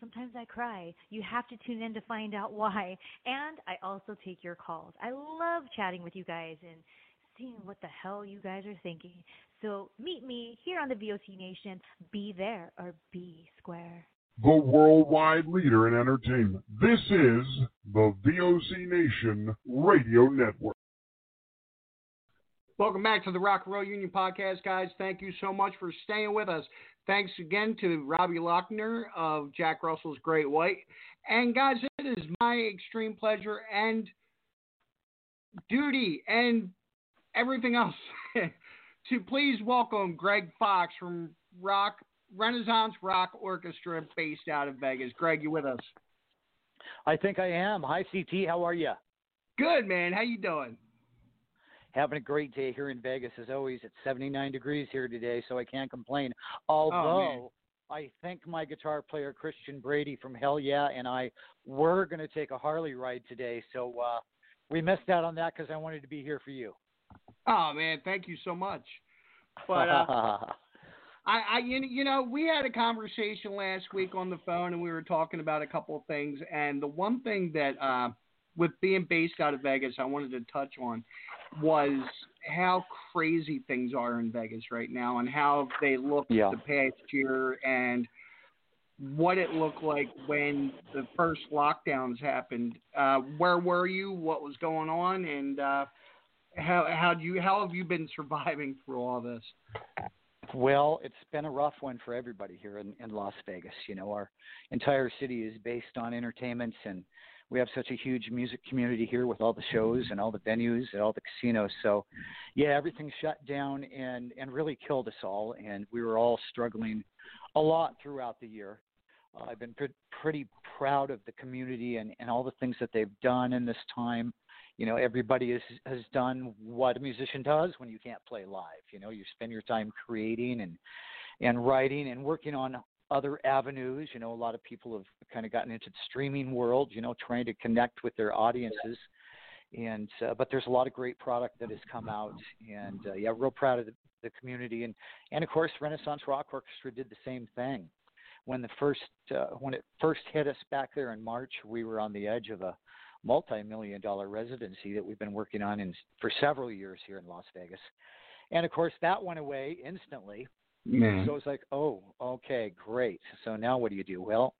Sometimes I cry. You have to tune in to find out why. And I also take your calls. I love chatting with you guys and seeing what the hell you guys are thinking. So meet me here on the VOC Nation. Be there or be square. The worldwide leader in entertainment. This is the VOC Nation Radio Network. Welcome back to the Rock and Roll Union podcast, guys. Thank you so much for staying with us. Thanks again to Robbie Lochner of Jack Russell's Great White. And guys, it is my extreme pleasure and duty and everything else [LAUGHS] to please welcome Greg Fox from Rock Renaissance Rock Orchestra based out of Vegas. Greg, you with us? I think I am. Hi CT, how are you? Good, man. How you doing? Having a great day here in Vegas as always. It's 79 degrees here today, so I can't complain. Although oh, I think my guitar player Christian Brady from Hell Yeah and I were going to take a Harley ride today, so uh, we missed out on that because I wanted to be here for you. Oh man, thank you so much. But uh, [LAUGHS] I, I, you know, we had a conversation last week on the phone, and we were talking about a couple of things. And the one thing that, uh, with being based out of Vegas, I wanted to touch on was how crazy things are in Vegas right now and how they looked yeah. the past year and what it looked like when the first lockdowns happened. Uh, where were you? What was going on? And uh, how how do you how have you been [LAUGHS] surviving through all this? Well, it's been a rough one for everybody here in, in Las Vegas. You know, our entire city is based on entertainment, and we have such a huge music community here with all the shows and all the venues and all the casinos. So, yeah, everything shut down and and really killed us all, and we were all struggling a lot throughout the year. Uh, I've been pre- pretty proud of the community and and all the things that they've done in this time. You know, everybody has has done what a musician does when you can't play live. You know, you spend your time creating and and writing and working on other avenues. You know, a lot of people have kind of gotten into the streaming world. You know, trying to connect with their audiences. And uh, but there's a lot of great product that has come out, and uh, yeah, real proud of the, the community. And and of course, Renaissance Rock Orchestra did the same thing. When the first uh, when it first hit us back there in March, we were on the edge of a multi-million dollar residency that we've been working on in, for several years here in Las Vegas. And of course, that went away instantly Man. so it's like, oh, okay, great. So now what do you do? Well,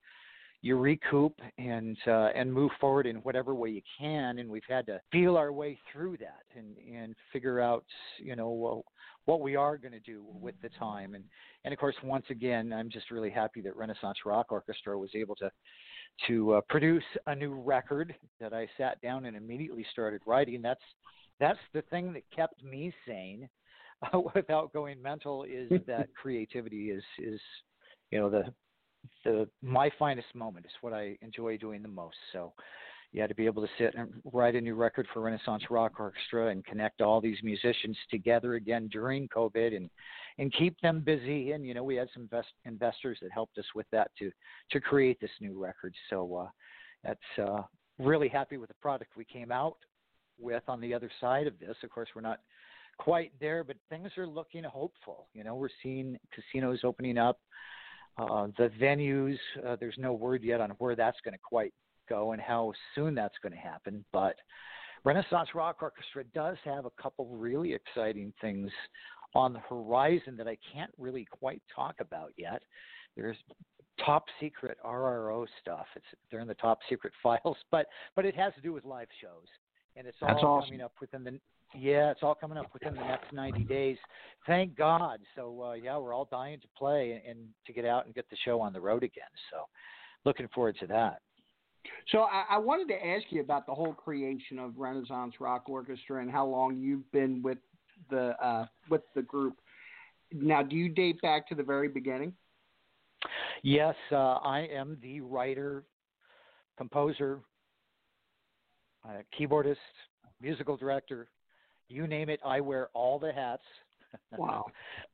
you recoup and uh, and move forward in whatever way you can. And we've had to feel our way through that and and figure out, you know, well, what we are going to do with the time. And and of course, once again, I'm just really happy that Renaissance Rock Orchestra was able to to uh, produce a new record that I sat down and immediately started writing. That's that's the thing that kept me sane uh, [LAUGHS] without going mental is [LAUGHS] that creativity is is you know the the my finest moment is what I enjoy doing the most. So yeah, to be able to sit and write a new record for Renaissance Rock Orchestra and connect all these musicians together again during COVID and and keep them busy. And you know, we had some invest, investors that helped us with that to to create this new record. So uh, that's uh, really happy with the product we came out with on the other side of this. Of course, we're not quite there, but things are looking hopeful. You know, we're seeing casinos opening up. Uh, the venues, uh, there's no word yet on where that's going to quite go and how soon that's going to happen. But Renaissance Rock Orchestra does have a couple really exciting things on the horizon that I can't really quite talk about yet. There's top secret RRO stuff. It's they're in the top secret [LAUGHS] files, but but it has to do with live shows, and it's all awesome. coming up within the yeah, it's all coming up within the next 90 days. Thank God. So uh, yeah, we're all dying to play and to get out and get the show on the road again. So looking forward to that. So I, I wanted to ask you about the whole creation of Renaissance Rock Orchestra and how long you've been with the uh, with the group. Now, do you date back to the very beginning? Yes, uh, I am the writer, composer, uh, keyboardist, musical director, you name it. I wear all the hats. [LAUGHS] Wow.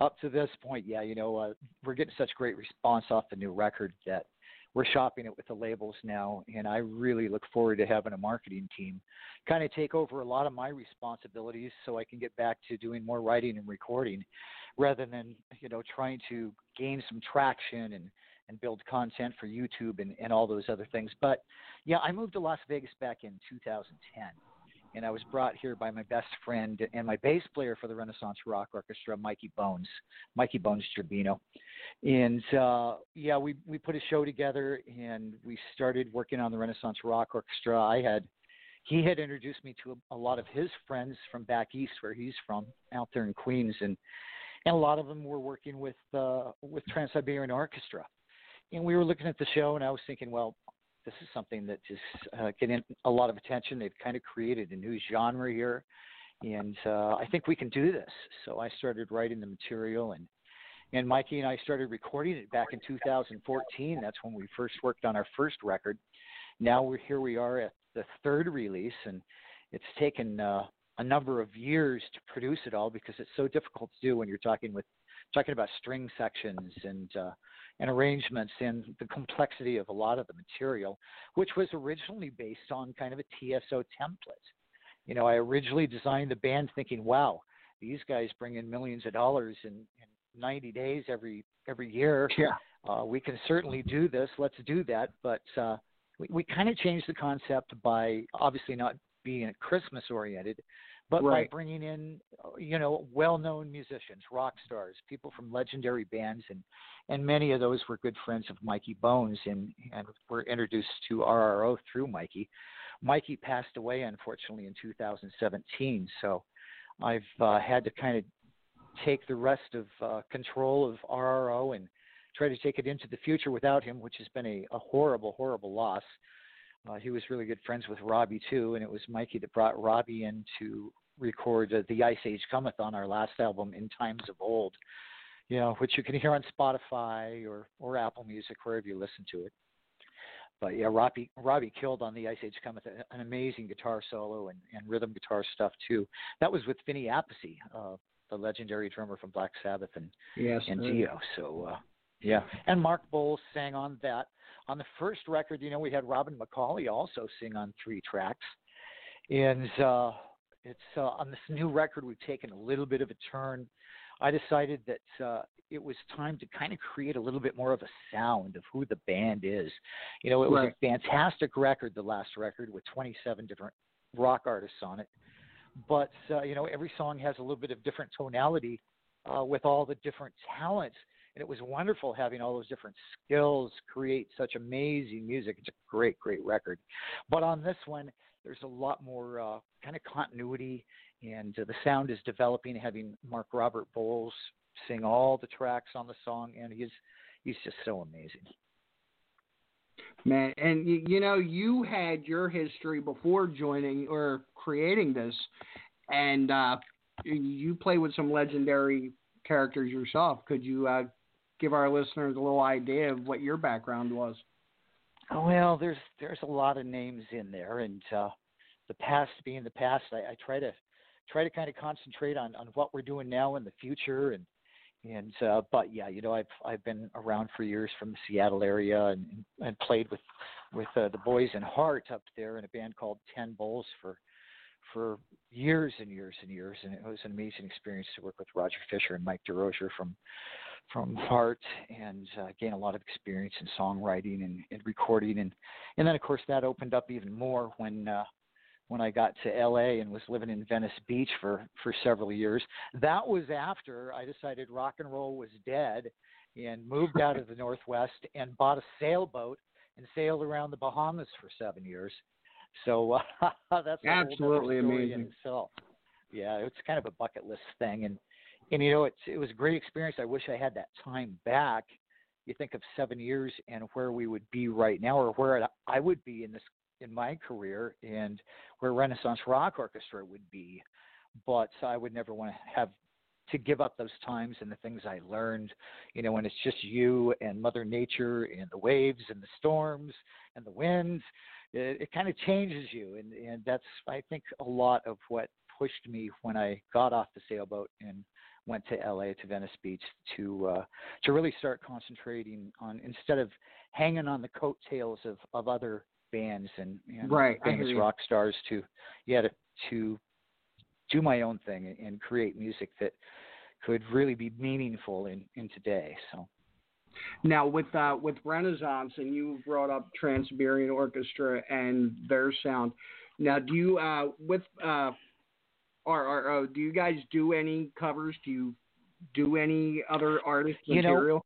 Up to this point, yeah, you know, uh, we're getting such great response off the new record that we're shopping it with the labels now, and I really look forward to having a marketing team kind of take over a lot of my responsibilities so I can get back to doing more writing and recording rather than, you know, trying to gain some traction and and build content for YouTube and, and all those other things. But yeah, I moved to Las Vegas back in 2010 and I was brought here by my best friend and my bass player for the Renaissance Rock Orchestra, Mikey Bones, Mikey Bones Gerbino. And uh, yeah, we we put a show together and we started working on the Renaissance Rock Orchestra. I had he had introduced me to a, a lot of his friends from back east where he's from, out there in Queens, and and a lot of them were working with uh, with Trans Siberian Orchestra. And we were looking at the show, and I was thinking, well, this is something that is uh, getting a lot of attention. They've kind of created a new genre here, and uh, I think we can do this. So I started writing the material, and and Mikey and I started recording it back in 2014. That's when we first worked on our first record. Now we're here. We are at the third release, and it's taken uh, a number of years to produce it all because it's so difficult to do when you're talking with talking about string sections and uh, and arrangements and the complexity of a lot of the material, which was originally based on kind of a TSO template. You know, I originally designed the band thinking, wow, these guys bring in millions of dollars in, in 90 days every every year. Yeah. Uh, we can certainly do this. Let's do that. But uh, we, we kind of changed the concept by obviously not being Christmas oriented, but right. by bringing in you know well-known musicians, rock stars, people from legendary bands, and and many of those were good friends of Mikey Bones, and and were introduced to RRO through Mikey. Mikey passed away unfortunately in 2017, so I've uh, had to kind of take the rest of uh, control of RRO and try to take it into the future without him, which has been a, a horrible, horrible loss. Uh, he was really good friends with Robbie too, and it was Mikey that brought Robbie in to record uh, "The Ice Age Cometh" on our last album, "In Times of Old," you know, which you can hear on Spotify or or Apple Music wherever you listen to it. But yeah, Robbie Robbie killed on "The Ice Age Cometh," an amazing guitar solo and, and rhythm guitar stuff too. That was with Vinny Appice, uh, the legendary drummer from Black Sabbath and yes, and Dio. So uh, yeah, and Mark Boals sang on that. On the first record, you know, we had Robin McAuley also sing on three tracks, and uh, it's uh, on this new record we've taken a little bit of a turn. I decided that uh, it was time to kind of create a little bit more of a sound of who the band is. You know, it was right. a fantastic record, the last record, with 27 different rock artists on it. But uh, you know, every song has a little bit of different tonality uh, with all the different talents and it was wonderful having all those different skills create such amazing music. It's a great, great record. But on this one, there's a lot more uh, kind of continuity, and uh, the sound is developing. Having Mark Robert Boals sing all the tracks on the song, and he's he's just so amazing. Man, and you, you know, you had your history before joining or creating this, and uh, you play with some legendary characters yourself. Could you uh, give our listeners a little idea of what your background was. Well, there's there's a lot of names in there, and uh, the past being the past, I, I try to try to kind of concentrate on, on what we're doing now in the future, and and uh, but yeah, you know, I've I've been around for years from the Seattle area, and and played with with uh, the boys in Heart up there in a band called Ten Bulls for for years and years and years, and it was an amazing experience to work with Roger Fisher and Mike DeRosier from from Heart and uh, gain a lot of experience in songwriting and, and recording. And and then of course that opened up even more when uh, when I got to LA and was living in Venice Beach for for several years. That was after I decided rock and roll was dead and moved out of the Northwest and bought a sailboat and sailed around the Bahamas for seven years. So uh, [LAUGHS] that's absolutely amazing. Yeah, it's kind of a bucket list thing, and and you know it's it was a great experience. I wish I had that time back. You think of seven years and where we would be right now, or where I would be in this in my career, and where Renaissance Rock Orchestra would be. But I would never want to have to give up those times and the things I learned. You know, when it's just you and Mother Nature and the waves and the storms and the winds, it, it kind of changes you, and and that's I think a lot of what pushed me when I got off the sailboat and went to LA to Venice Beach to uh, to really start concentrating on instead of hanging on the coattails of, of other bands and, and right, famous rock stars to yeah to, to do my own thing and, and create music that could really be meaningful in, in today. So now with uh, with Renaissance and you brought up Trans Siberian Orchestra and their sound. Now do you uh, with uh, or, or, or, do you guys do any covers? Do you do any other artist material? know,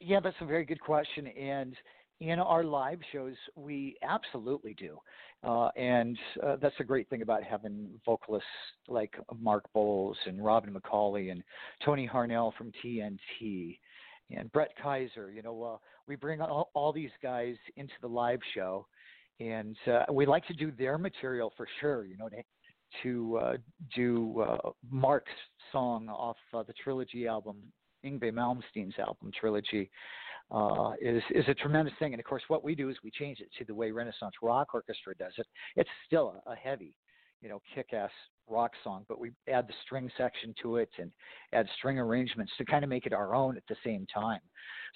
yeah, that's a very good question. And in our live shows, we absolutely do. Uh, and uh, that's a great thing about having vocalists like Mark Boals and Robin McAuley and Tony Harnell from TNT and Brett Kaiser. You know, uh, we bring all, all these guys into the live show, and uh, we like to do their material for sure. You know, to to uh, do uh, Mark's song off uh, the trilogy album, Yngwie Malmsteen's album trilogy, uh, is is a tremendous thing. And of course, what we do is we change it to the way Renaissance Rock Orchestra does it. It's still a, a heavy, you know, kick-ass rock song, but we add the string section to it and add string arrangements to kind of make it our own at the same time.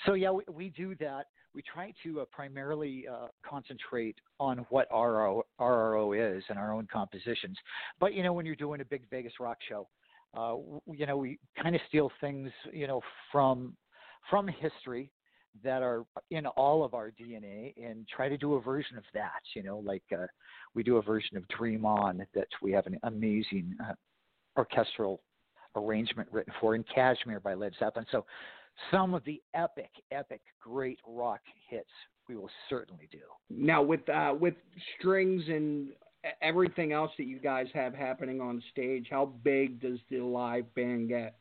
So yeah, we, we do that we try to uh, primarily uh, concentrate on what RRO, RRO is and our own compositions. But you know, when you're doing a big Vegas rock show, uh, you know, we kind of steal things, you know, from from history that are in all of our DNA and try to do a version of that. You know, like uh, we do a version of Dream On that we have an amazing uh, orchestral arrangement written for in Kashmir by Led Zeppelin. So some of the epic, epic, great rock hits we will certainly do. Now, with uh, with strings and everything else that you guys have happening on stage, how big does the live band get?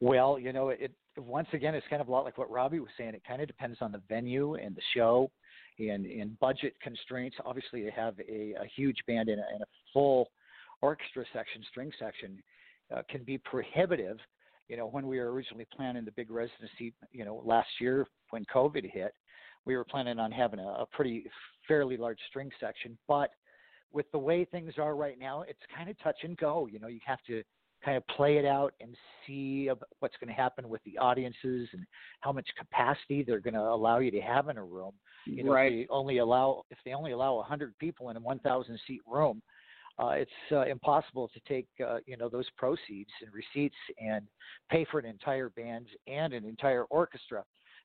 Well, you know, it once again it's kind of a lot like what Robbie was saying. It kind of depends on the venue and the show, and and budget constraints. Obviously, to have a, a huge band and a, and a full orchestra section, string section, uh, can be prohibitive. You know, when we were originally planning the big residency, you know, last year when COVID hit, we were planning on having a, a pretty fairly large string section, but with the way things are right now, it's kind of touch and go. You know, you have to kind of play it out and see what's going to happen with the audiences and how much capacity they're going to allow you to have in a room. You know, right. if they only allow if they only allow 100 people in a 1,000 seat room, uh, it's uh, impossible to take uh, you know those proceeds and receipts and pay for an entire band and an entire orchestra.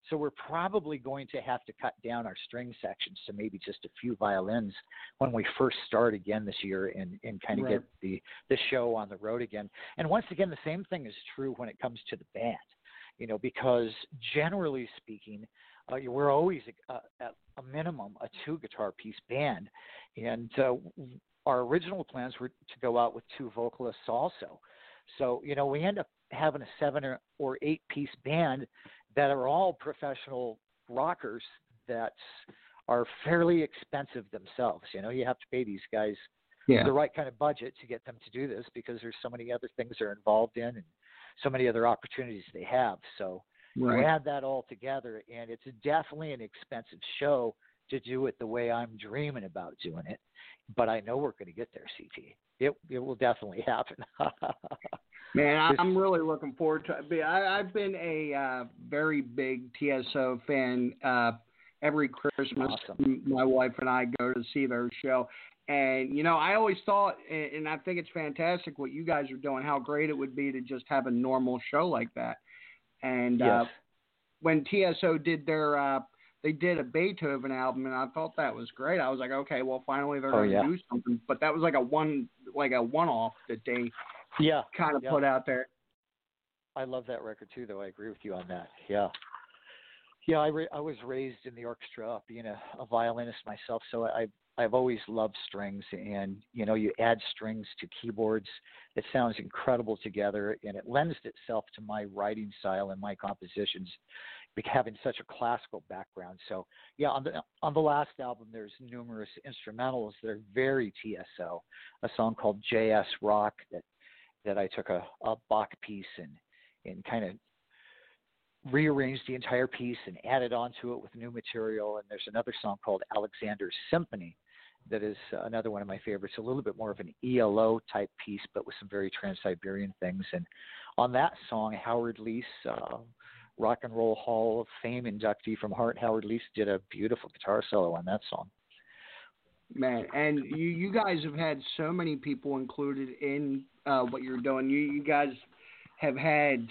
So we're probably going to have to cut down our string sections to maybe just a few violins when we first start again this year and, and kind of Right. get the, the show on the road again. And once again, the same thing is true when it comes to the band, you know, because generally speaking, uh, we're always uh, at a minimum a two guitar piece band. And uh, our original plans were to go out with two vocalists also. So, you know, we end up having a seven or, or eight piece band that are all professional rockers that are fairly expensive themselves. You know, you have to pay these guys Yeah. the right kind of budget to get them to do this because there's so many other things they're involved in and so many other opportunities they have. So you add that all together, and it's definitely an expensive show to do it the way I'm dreaming about doing it. But I know we're going to get there, CT. It it will definitely [LAUGHS] happen. Man, I'm really looking forward to it. I, I've been a uh, very big TSO fan. Uh, every Christmas, m- my wife and I go to see their show. And, you know, I always thought, and and I think it's fantastic what you guys are doing, how great it would be to just have a normal show like that. And uh, when TSO did their, uh, they did a Beethoven album, and I thought that was great. I was like, okay, well, finally they're Oh, going to yeah. do something. But that was like a one, like a one-off that they yeah, kind of yeah. put out there. I love that record too, though. I agree with you on that. Yeah, yeah. I ra- I was raised in the orchestra, being a, a violinist myself, so I I've always loved strings, and you know, you add strings to keyboards, it sounds incredible together, and it lends itself to my writing style and my compositions, having such a classical background. So yeah, on the on the last album, there's numerous instrumentals that are very TSO. A song called JS Rock that that I took a, a Bach piece and and kind of rearranged the entire piece and added onto it with new material. And there's another song called Alexander's Symphony that is another one of my favorites, a little bit more of an ELO type piece, but with some very Trans Siberian things. And on that song, Howard Leese, uh, Rock and Roll Hall of Fame inductee from Heart, Howard Leese did a beautiful guitar solo on that song. Man, and you you guys have had so many people included in uh, what you're doing. You you guys have had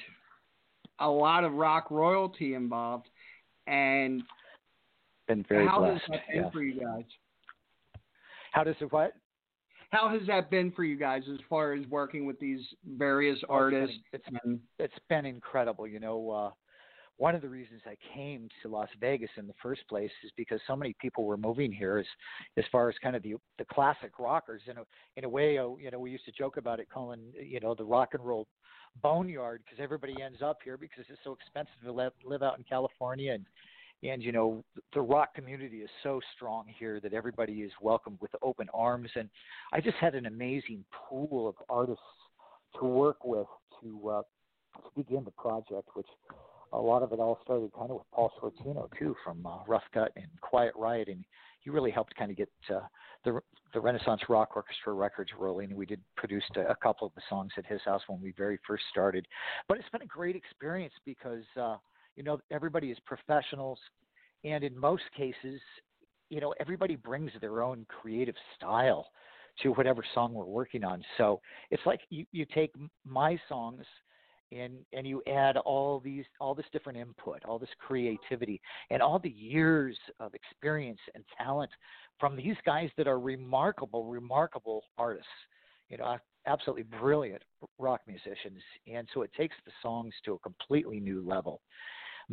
a lot of rock royalty involved, and Been very how blessed. has that been yeah. for you guys? How does it what? How has that been for you guys as far as working with these various Oh, it's been- artists? It's, and, it's been incredible. You know, uh, one of the reasons I came to Las Vegas in the first place is because so many people were moving here as as far as kind of the the classic rockers. In a in a way, uh, you know, we used to joke about it, calling you know the rock and roll boneyard because everybody ends up here because it's so expensive to live live out in California and and you know the rock community is so strong here that everybody is welcomed with open arms and I just had an amazing pool of artists to work with to uh, to begin the project, which a lot of it all started kind of with Paul Shortino too, from uh, Rough Cut and Quiet Riot, and he really helped kind of get uh, the the Renaissance Rock Orchestra records rolling. We did produced a, a couple of the songs at his house when we very first started, but it's been a great experience because uh, you know everybody is professionals, and in most cases, you know everybody brings their own creative style to whatever song we're working on. So it's like you, you take my songs and and you add all these all this different input, all this creativity, and all the years of experience and talent from these guys that are remarkable, remarkable artists. You know, absolutely brilliant rock musicians, and so it takes the songs to a completely new level.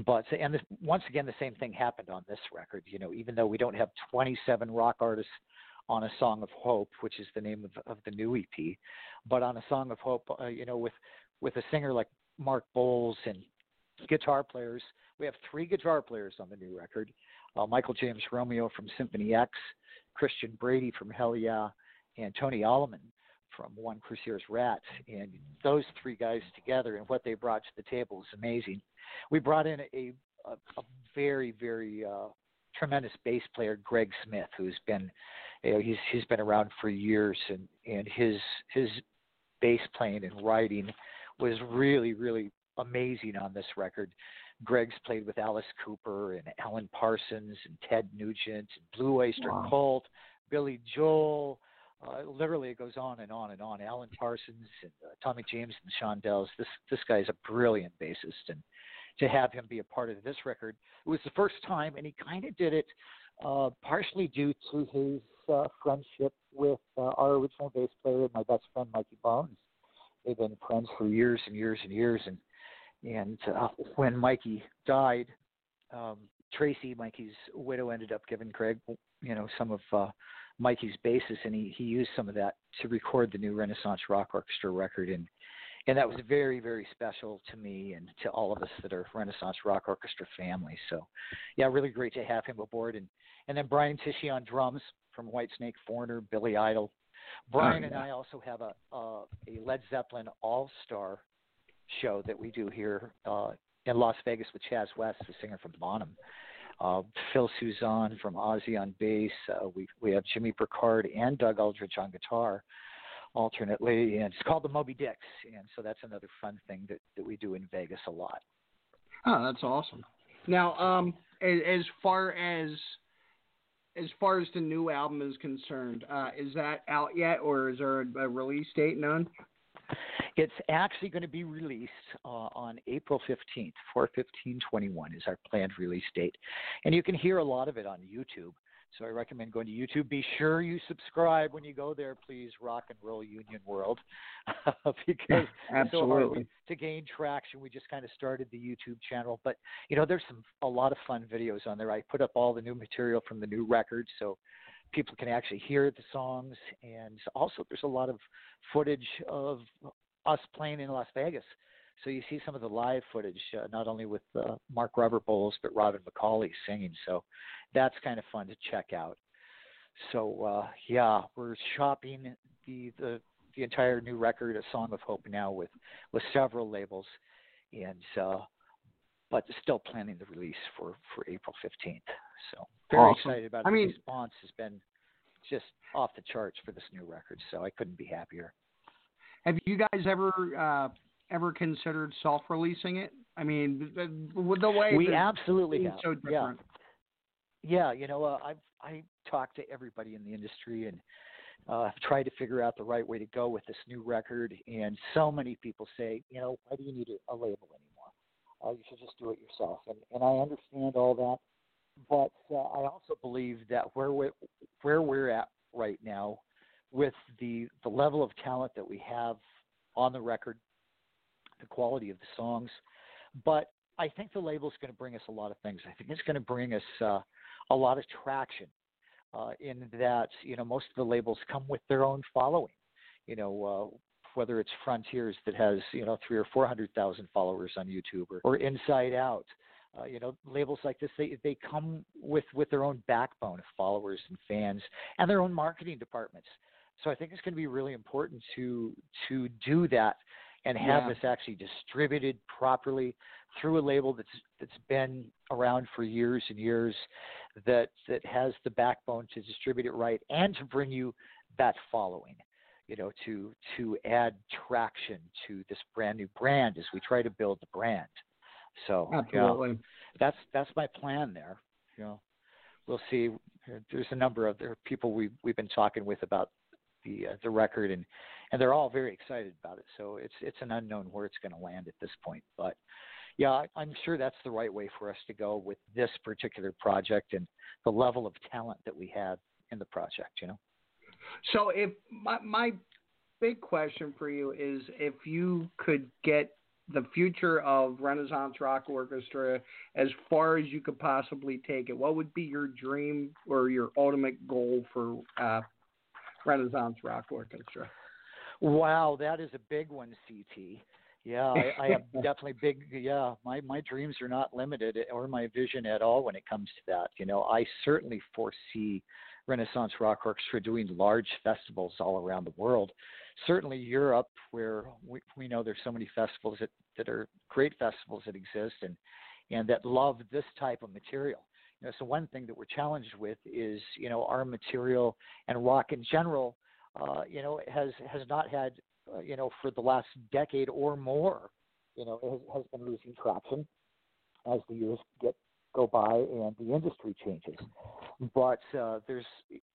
But and this, once again, the same thing happened on this record. You know, even though we don't have 27 rock artists on a Song of Hope, which is the name of, of the new EP. But on a Song of Hope, uh, you know, with with a singer like Mark Boals and guitar players, we have three guitar players on the new record: uh, Michael James Romeo from Symphony X, Christian Brady from Hell Yeah, and Tony Alleman from One Crusader's Rat. And those three guys together and what they brought to the table is amazing. We brought in a, a, a very, very uh, tremendous bass player, Greg Smith, who's been you know, he's he's been around for years, and and his his bass playing and writing was really really amazing on this record. Greg's played with Alice Cooper and Alan Parsons and Ted Nugent and Blue Oyster wow. Cult, Billy Joel. Uh, literally, it goes on and on and on. Alan Parsons and uh, Tommy James and the Shondells. This this guy is a brilliant bassist, and to have him be a part of this record, it was the first time, and he kind of did it uh, partially due to his uh, friendship with uh, our original bass player, my best friend Mikey Bones. They've been friends for years and years and years, and and uh, when Mikey died, um, Tracy, Mikey's widow, ended up giving Craig, you know, some of uh, Mikey's basses, and he he used some of that to record the new Renaissance Rock Orchestra record, and and that was very very special to me and to all of us that are Renaissance Rock Orchestra family. So, yeah, really great to have him aboard, and and then Brian Tichy on drums from Whitesnake, Foreigner, Billy Idol. Brian oh, yeah. and I also have a a, a Led Zeppelin All Star show that we do here uh, in Las Vegas with Chas West, the singer from Bonham. Uh, Phil Soussan from Ozzy on bass. Uh, we we have Jimmy Burkhard and Doug Aldrich on guitar alternately, and it's called the Moby Dicks, and so that's another fun thing that, that we do in Vegas a lot. Oh, that's awesome. Now, um, as, as far as as far as the new album is concerned, uh, is that out yet, or is there a, a release date known? It's actually going to be released uh, on April 15th. 41521 is our planned release date. And you can hear a lot of it on YouTube. So I recommend going to YouTube. Be sure you subscribe when you go there, please. Rock and Roll Union World, [LAUGHS] because [LAUGHS] it's so hard to gain traction. We just kind of started the YouTube channel, but you know, there's some a lot of fun videos on there. I put up all the new material from the new record, so people can actually hear the songs, and also there's a lot of footage of us playing in Las Vegas. So you see some of the live footage, uh, not only with uh, Mark Robert Boals, but Robin McAuley singing. So that's kind of fun to check out. So uh, yeah, we're shopping the, the the entire new record, A Song of Hope, now with with several labels, and uh, but still planning the release for for April fifteenth. So very awesome. excited about it. I mean, the response has been just off the charts for this new record. So I couldn't be happier. Have you guys ever uh, ever considered self-releasing it? I mean, with the way we absolutely have. So. Yeah. yeah, you know, uh, I've I talked to everybody in the industry and uh, I've tried to figure out the right way to go with this new record. And so many people say, you know, why do you need a, a label anymore? Uh, you should just do it yourself. And and I understand all that, but uh, I also believe that where we where we're at right now, with the the level of talent that we have on the record the quality of the songs. But I think the label is going to bring us a lot of things. I think it's going to bring us uh, a lot of traction uh, in that you know most of the labels come with their own following. You know, uh, whether it's Frontiers that has you know three or four hundred thousand followers on YouTube, or, or Inside Out. Uh, you know, labels like this they they come with with their own backbone of followers and fans and their own marketing departments. So I think it's going to be really important to to do that and have yeah. this actually distributed properly through a label that's that's been around for years and years that that has the backbone to distribute it right and to bring you that following you know to to add traction to this brand new brand as we try to build the brand. So absolutely. You know, that's that's my plan there you know. We'll see. There's a number of there are people we we've, we've been talking with about the uh, the record and and they're all very excited about it. So it's it's an unknown where it's going to land at this point, but yeah, I'm sure that's the right way for us to go with this particular project and the level of talent that we have in the project. You know. So if my my big question for you is if you could get the future of Renaissance Rock Orchestra as far as you could possibly take it, what would be your dream or your ultimate goal for uh, Renaissance Rock Orchestra? Wow, that is a big one, CT. Yeah, I, I have [LAUGHS] definitely big. Yeah, my my dreams are not limited or my vision at all when it comes to that. You know, I certainly foresee Renaissance Rock Orchestra doing large festivals all around the world. Certainly Europe, where we, we know there's so many festivals that, that are great festivals that exist and and that love this type of material. You know, so one thing that we're challenged with is you know our material and rock in general. Uh, you know, has has not had uh, you know, for the last decade or more, you know, has, has been losing traction as the years get go by and the industry changes. But uh, there's,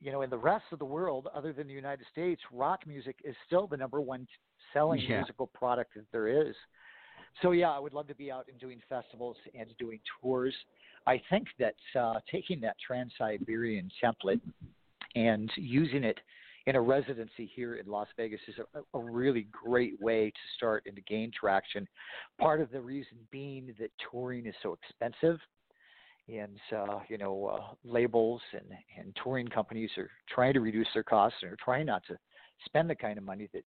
you know, in the rest of the world, other than the United States, rock music is still the number one selling Yeah. musical product that there is. So yeah, I would love to be out and doing festivals and doing tours. I think that uh, taking that Trans-Siberian template and using it in a residency here in Las Vegas is a, a really great way to start and to gain traction. Part of the reason being that touring is so expensive, and uh, you know uh, labels and and touring companies are trying to reduce their costs and are trying not to spend the kind of money that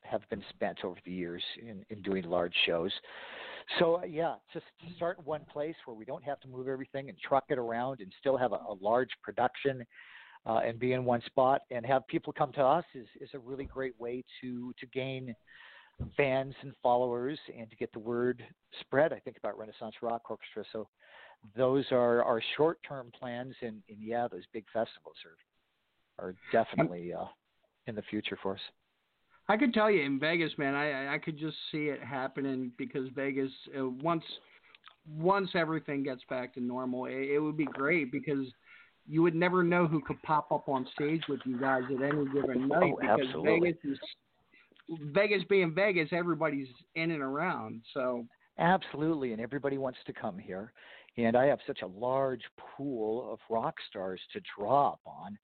have been spent over the years in, in doing large shows. So uh, yeah, just to start one place where we don't have to move everything and truck it around and still have a, a large production uh, and be in one spot and have people come to us is, is a really great way to to gain fans and followers and to get the word spread. I think about Renaissance Rock Orchestra. So those are our short term plans and, and yeah, those big festivals are are definitely uh, in the future for us. I could tell you in Vegas, man, I I could just see it happening because Vegas uh, once once everything gets back to normal, it, it would be great because you would never know who could pop up on stage with you guys at any given night Oh, because absolutely. Vegas is Vegas being Vegas, everybody's in and around. So Absolutely, and everybody wants to come here. And I have such a large pool of rock stars to draw upon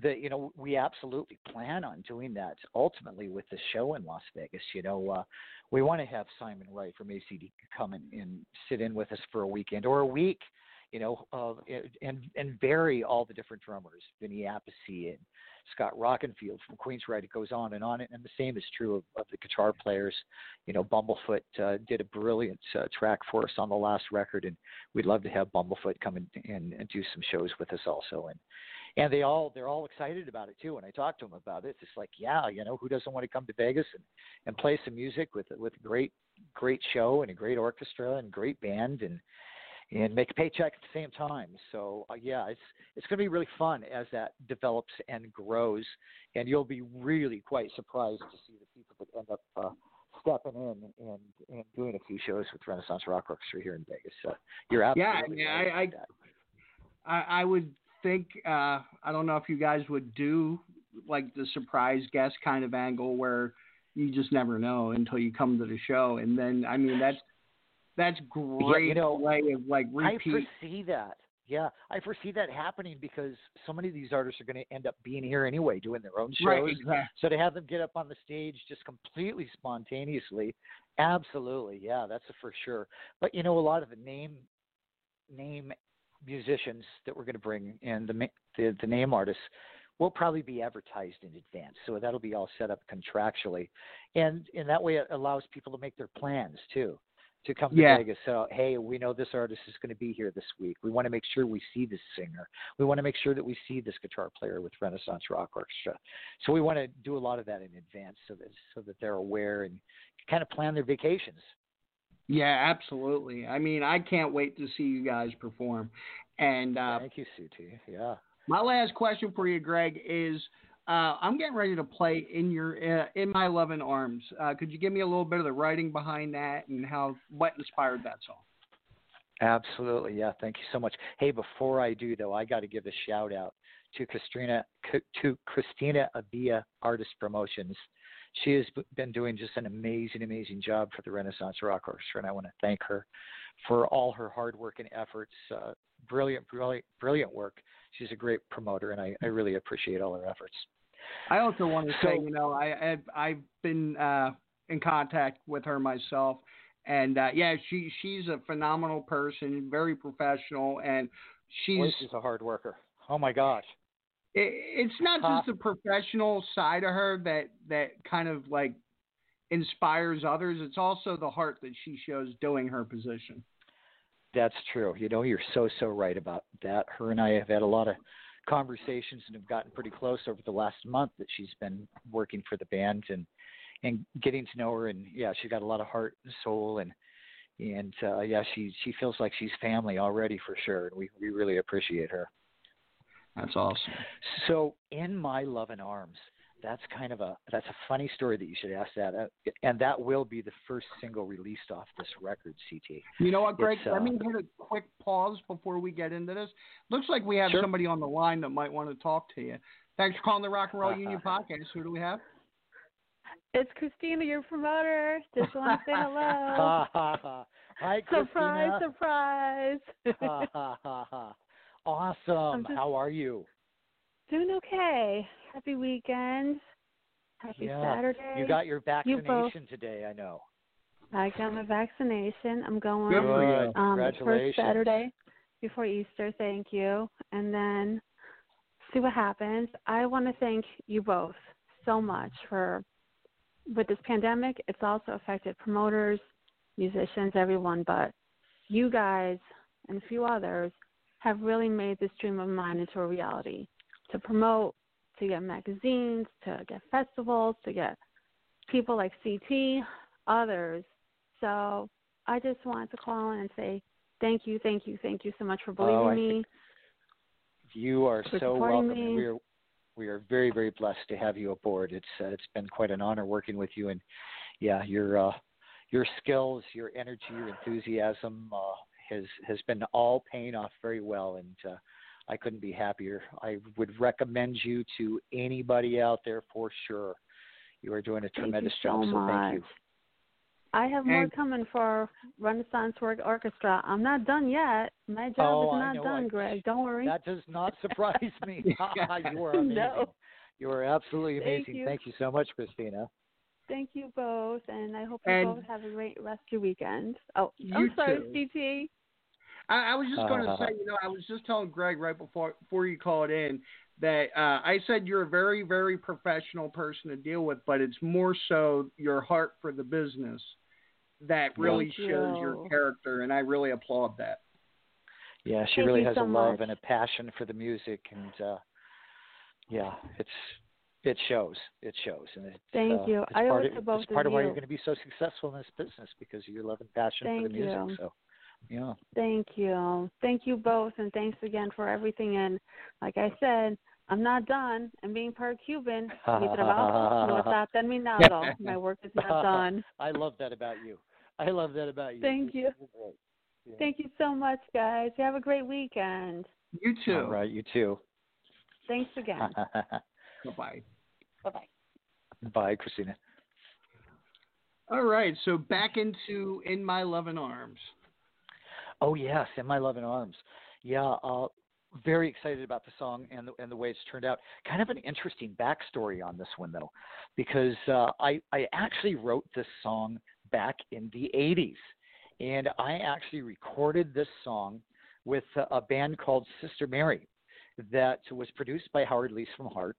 that you know we absolutely plan on doing that ultimately with the show in Las Vegas. You know, uh, we want to have Simon Wright from ACD come in and sit in with us for a weekend or a week. You know, uh, and and vary all the different drummers, Vinny Appice and Scott Rockenfield from Queensrÿche. It goes on and on, and the same is true of, of the guitar players. You know, Bumblefoot uh, did a brilliant uh, track for us on the last record, and we'd love to have Bumblefoot come in and, and do some shows with us also. And and they all they're all excited about it too. When I talk to them about it, it's like, yeah, you know, who doesn't want to come to Vegas and and play some music with with a great great show and a great orchestra and great band and and make a paycheck at the same time. So uh, yeah, it's it's going to be really fun as that develops and grows, and you'll be really quite surprised to see the people that end up uh, stepping in and and doing a few shows with Renaissance Rock Orchestra here in Vegas. So you're yeah, absolutely I, right I, I. I, I would think uh, I don't know if you guys would do like the surprise guest kind of angle where you just never know until you come to the show, and then I mean that's that's great you know, way of like I foresee that. Yeah, I foresee that happening because so many of these artists are going to end up being here anyway, doing their own shows. Right, exactly. So to have them get up on the stage just completely spontaneously, absolutely, yeah, that's for sure. But you know, a lot of the name name musicians that we're going to bring and the the, the name artists will probably be advertised in advance, so that'll be all set up contractually, and in that way it allows people to make their plans too to come to Yeah. Vegas. So, hey, we know this artist is going to be here this week. We want to make sure we see this singer. We want to make sure that we see this guitar player with Renaissance Rock Orchestra. So we want to do a lot of that in advance, so that so that they're aware and kind of plan their vacations. Yeah, absolutely. I mean, I can't wait to see you guys perform. And uh, Thank you, CT. Yeah. My last question for you, Greg, is uh, I'm getting ready to play in your uh, in my loving arms. Uh, could you give me a little bit of the writing behind that and how what inspired that song? Absolutely, yeah. Thank you so much. Hey, before I do though, I got to give a shout out to Christina to Christina Abia Artist Promotions. She has been doing just an amazing, amazing job for the Renaissance Rock Orchestra, and I want to thank her for all her hard work and efforts. Uh, brilliant, brilliant, brilliant work. She's a great promoter, and I, I really appreciate all her efforts. I also want to say, you know, I I've, I've been uh, in contact with her myself, and uh, yeah, she she's a phenomenal person, very professional, and she's Boy, she's a hard worker. Oh my gosh. it, it's not Uh, just the professional side of her that that kind of like inspires others. It's also the heart that she shows doing her position. That's true. You know, you're so so right about that. Her and I have had a lot of conversations and have gotten pretty close over the last month that she's been working for the band and and getting to know her and yeah, she's got a lot of heart and soul and and uh yeah, she she feels like she's family already for sure. And we we really appreciate her. That's awesome. So, in my love and arms, that's kind of a that's a funny story that you should ask that, uh, and that will be the first single released off this record, CT. You know what, Greg? It's, Let uh, me hit a quick pause before we get into this. Looks like we have Sure. somebody on the line that might want to talk to you. Thanks for calling the Rock and Roll [LAUGHS] Union podcast. Who do we have? It's Christina, your promoter. Just want to say hello. [LAUGHS] Hi, surprise, Christina. surprise. [LAUGHS] Ha, ha, ha, ha. awesome. just- How are you? Doing okay. Happy weekend. Happy yeah. Saturday. You got your You vaccination today, I know. I got my vaccination. I'm going Good for you. um the first Saturday before Easter, thank you. And then see what happens. I want to thank you both so much for with this pandemic, it's also affected promoters, musicians, everyone, but you guys and a few others have really made this dream of mine into a reality. To promote, to get magazines, to get festivals, to get people like CT, others. So I just wanted to call in and say thank you, thank you, thank you so much for believing Oh, me. You are so welcome. me. We are we are very very blessed to have you aboard. It's uh, it's been quite an honor working with you, and yeah, your uh, your skills, your energy, your enthusiasm uh, has has been all paying off very well, and uh, I couldn't be happier. I would recommend you to anybody out there for sure. You are doing a tremendous so job, so thank you. much. I have more And- coming for Renaissance Work Orchestra. I'm not done yet. My job Oh, is not done, I- Greg. Don't worry. That does not [LAUGHS] surprise me. [LAUGHS] Ah, you are amazing. No. You are absolutely Thank amazing. you. Thank you so much, Christina. Thank you both, and I hope you And- both have a great rest of your weekend. Oh, You I'm sorry, too. CT. I, I was just going to Uh-huh. say, you know, I was just telling Greg right before before you called in that uh, I said you're a very very professional person to deal with, but it's more so your heart for the business that really Thank shows your character, and I really applaud that. Yeah, she Thank really has so a love much. and a passion for the music, and uh, yeah, it's it shows. It shows, and it's, Thank uh, you. It's I part of, it's part of of why you. you're going to be so successful in this business because of your love and passion for the music. you. So, yeah. Thank you. Thank you both, and thanks again for everything. And like I said, I'm not done. And being part Cuban, mi [LAUGHS] trabajo no está terminado. [LAUGHS] My work is not done. [LAUGHS] I love that about you. I love that about you. Thank you. Yeah. Thank you so much, guys. You have a great weekend. You too. All right, you too. Thanks again. Bye bye. bye bye. Bye, Christina. All right, so back into In My Loving Arms. Oh yes, in my love and arms. Yeah, uh, very excited about the song and the, and the way it's turned out. Kind of an interesting backstory on this one though, because uh, I I actually wrote this song back in the '80s, and I actually recorded this song with a, a band called Sister Mary, that was produced by Howard Leese from Heart.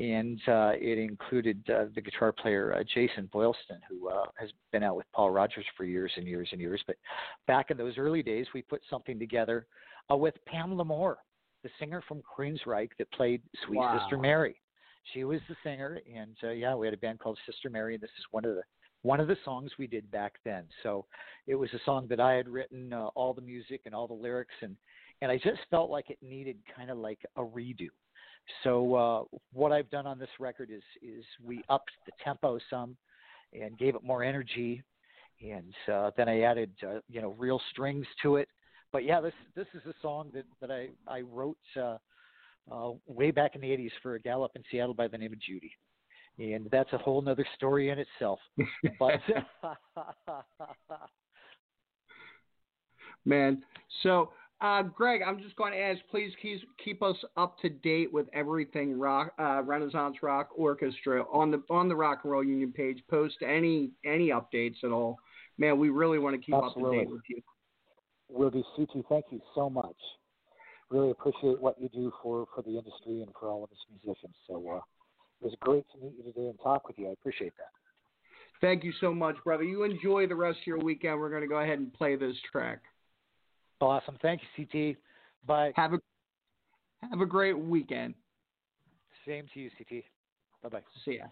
And uh, it included uh, the guitar player uh, Jason Boylston, who uh, has been out with Paul Rodgers for years and years and years. But back in those early days, we put something together uh, with Pamela Moore, the singer from Queensryche that played Sweet Wow. Sister Mary. She was the singer, and uh, yeah, we had a band called Sister Mary, and this is one of the one of the songs we did back then. So it was a song that I had written uh, all the music and all the lyrics, and and I just felt like it needed kind of like a redo. So uh, what I've done on this record is is we upped the tempo some, and gave it more energy, and uh, then I added uh, you know real strings to it. But yeah, this this is a song that that I I wrote uh, uh, way back in the '80s for a gal up in Seattle by the name of Judy, and that's a whole nother story in itself. But [LAUGHS] Man, so uh, Greg, I'm just going to ask, please keep, keep us up to date with everything rock, uh, Renaissance Rock Orchestra on the on the Rock and Roll Union page. Post any any updates at all, man. We really want to keep Absolutely. up to date with you. Will be CT. Thank you so much. Really appreciate what you do for for the industry and for all of us musicians. So uh, it was great to meet you today and talk with you. I appreciate that. Thank you so much, brother. You enjoy the rest of your weekend. We're going to go ahead and play this track. Awesome. Thank you, CT. Bye. Have a have a great weekend. Same to you, CT. Bye bye. See ya.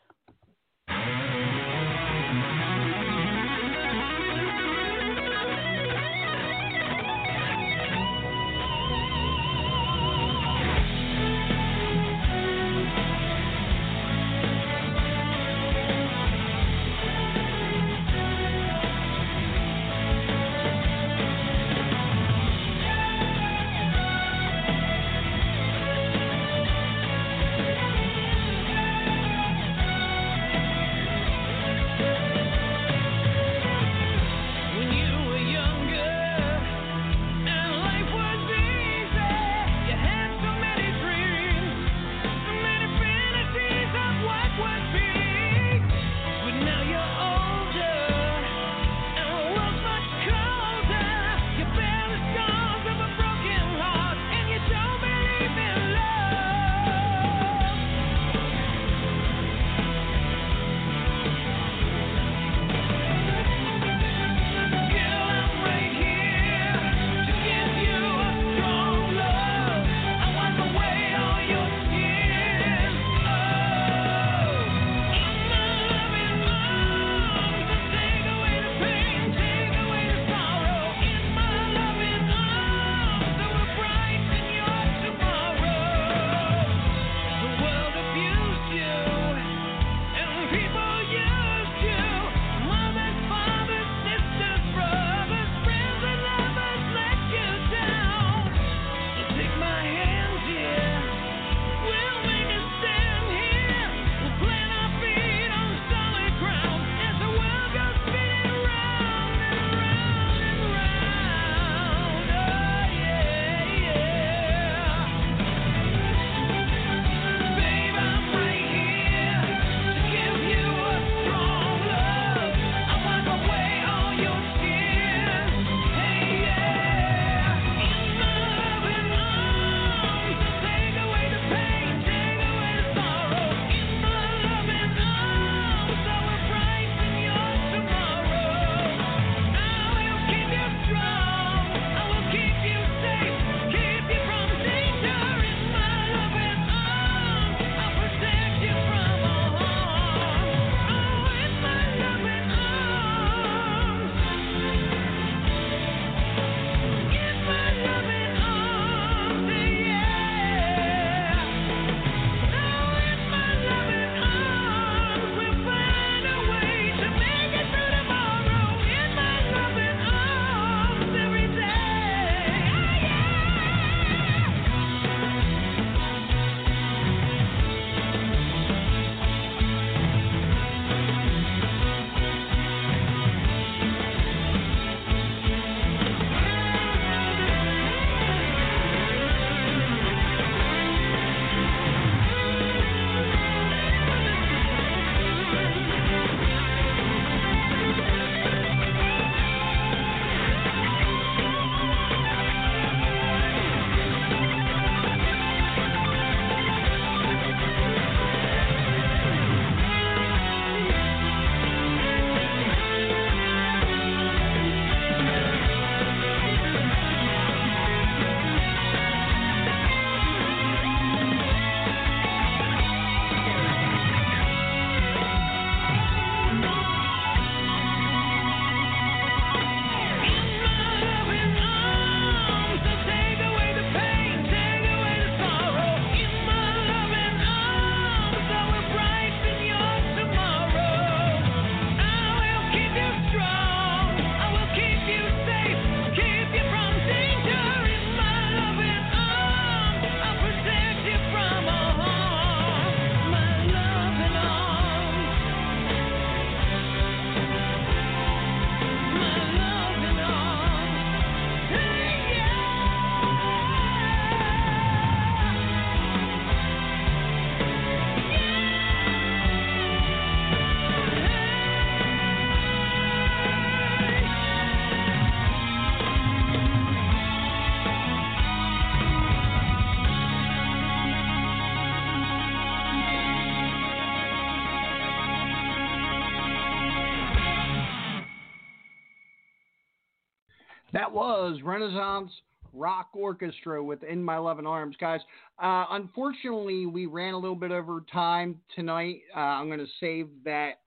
That was Renaissance Rock Orchestra with In My Loving Arms, guys. Uh, unfortunately, we ran a little bit over time tonight. Uh, I'm going to save that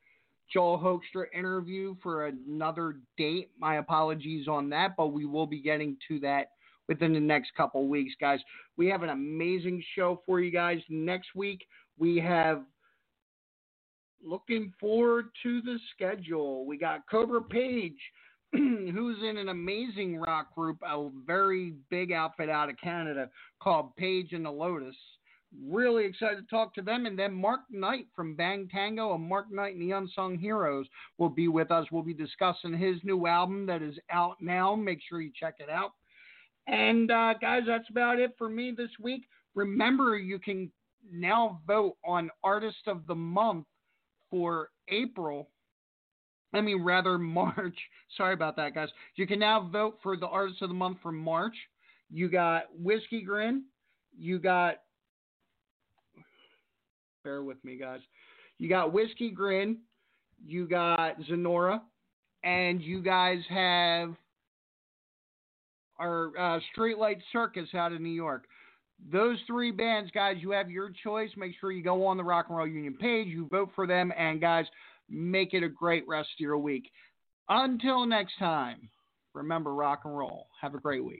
Joel Hoekstra interview for another date. My apologies on that, but we will be getting to that within the next couple weeks, guys. We have an amazing show for you guys next week. We have looking forward to the schedule. We got Kobra Paige, [CLEARS THROAT] who's in an amazing rock group, a very big outfit out of Canada called Page and the Lotus. Really excited to talk to them. And then Mark Knight from Bang Tango and Mark Knight and the Unsung Heroes will be with us. We'll be discussing his new album that is out now. Make sure you check it out. And uh, guys, that's about it for me this week. Remember, you can now vote on Artist of the Month for April. I mean, rather [LAUGHS] March. Sorry about that, guys. You can now vote for the Artist of the Month for March. You got Whiskey Grin. You got. Bear with me, guys. You got Whiskey Grin. You got Zenora. And you guys have our uh, Streetlight Circus out of New York. Those three bands, guys, you have your choice. Make sure you go on the Rock and Roll Union page, you vote for them, and guys, make it a great rest of your week. Until next time, remember rock and roll. Have a great week.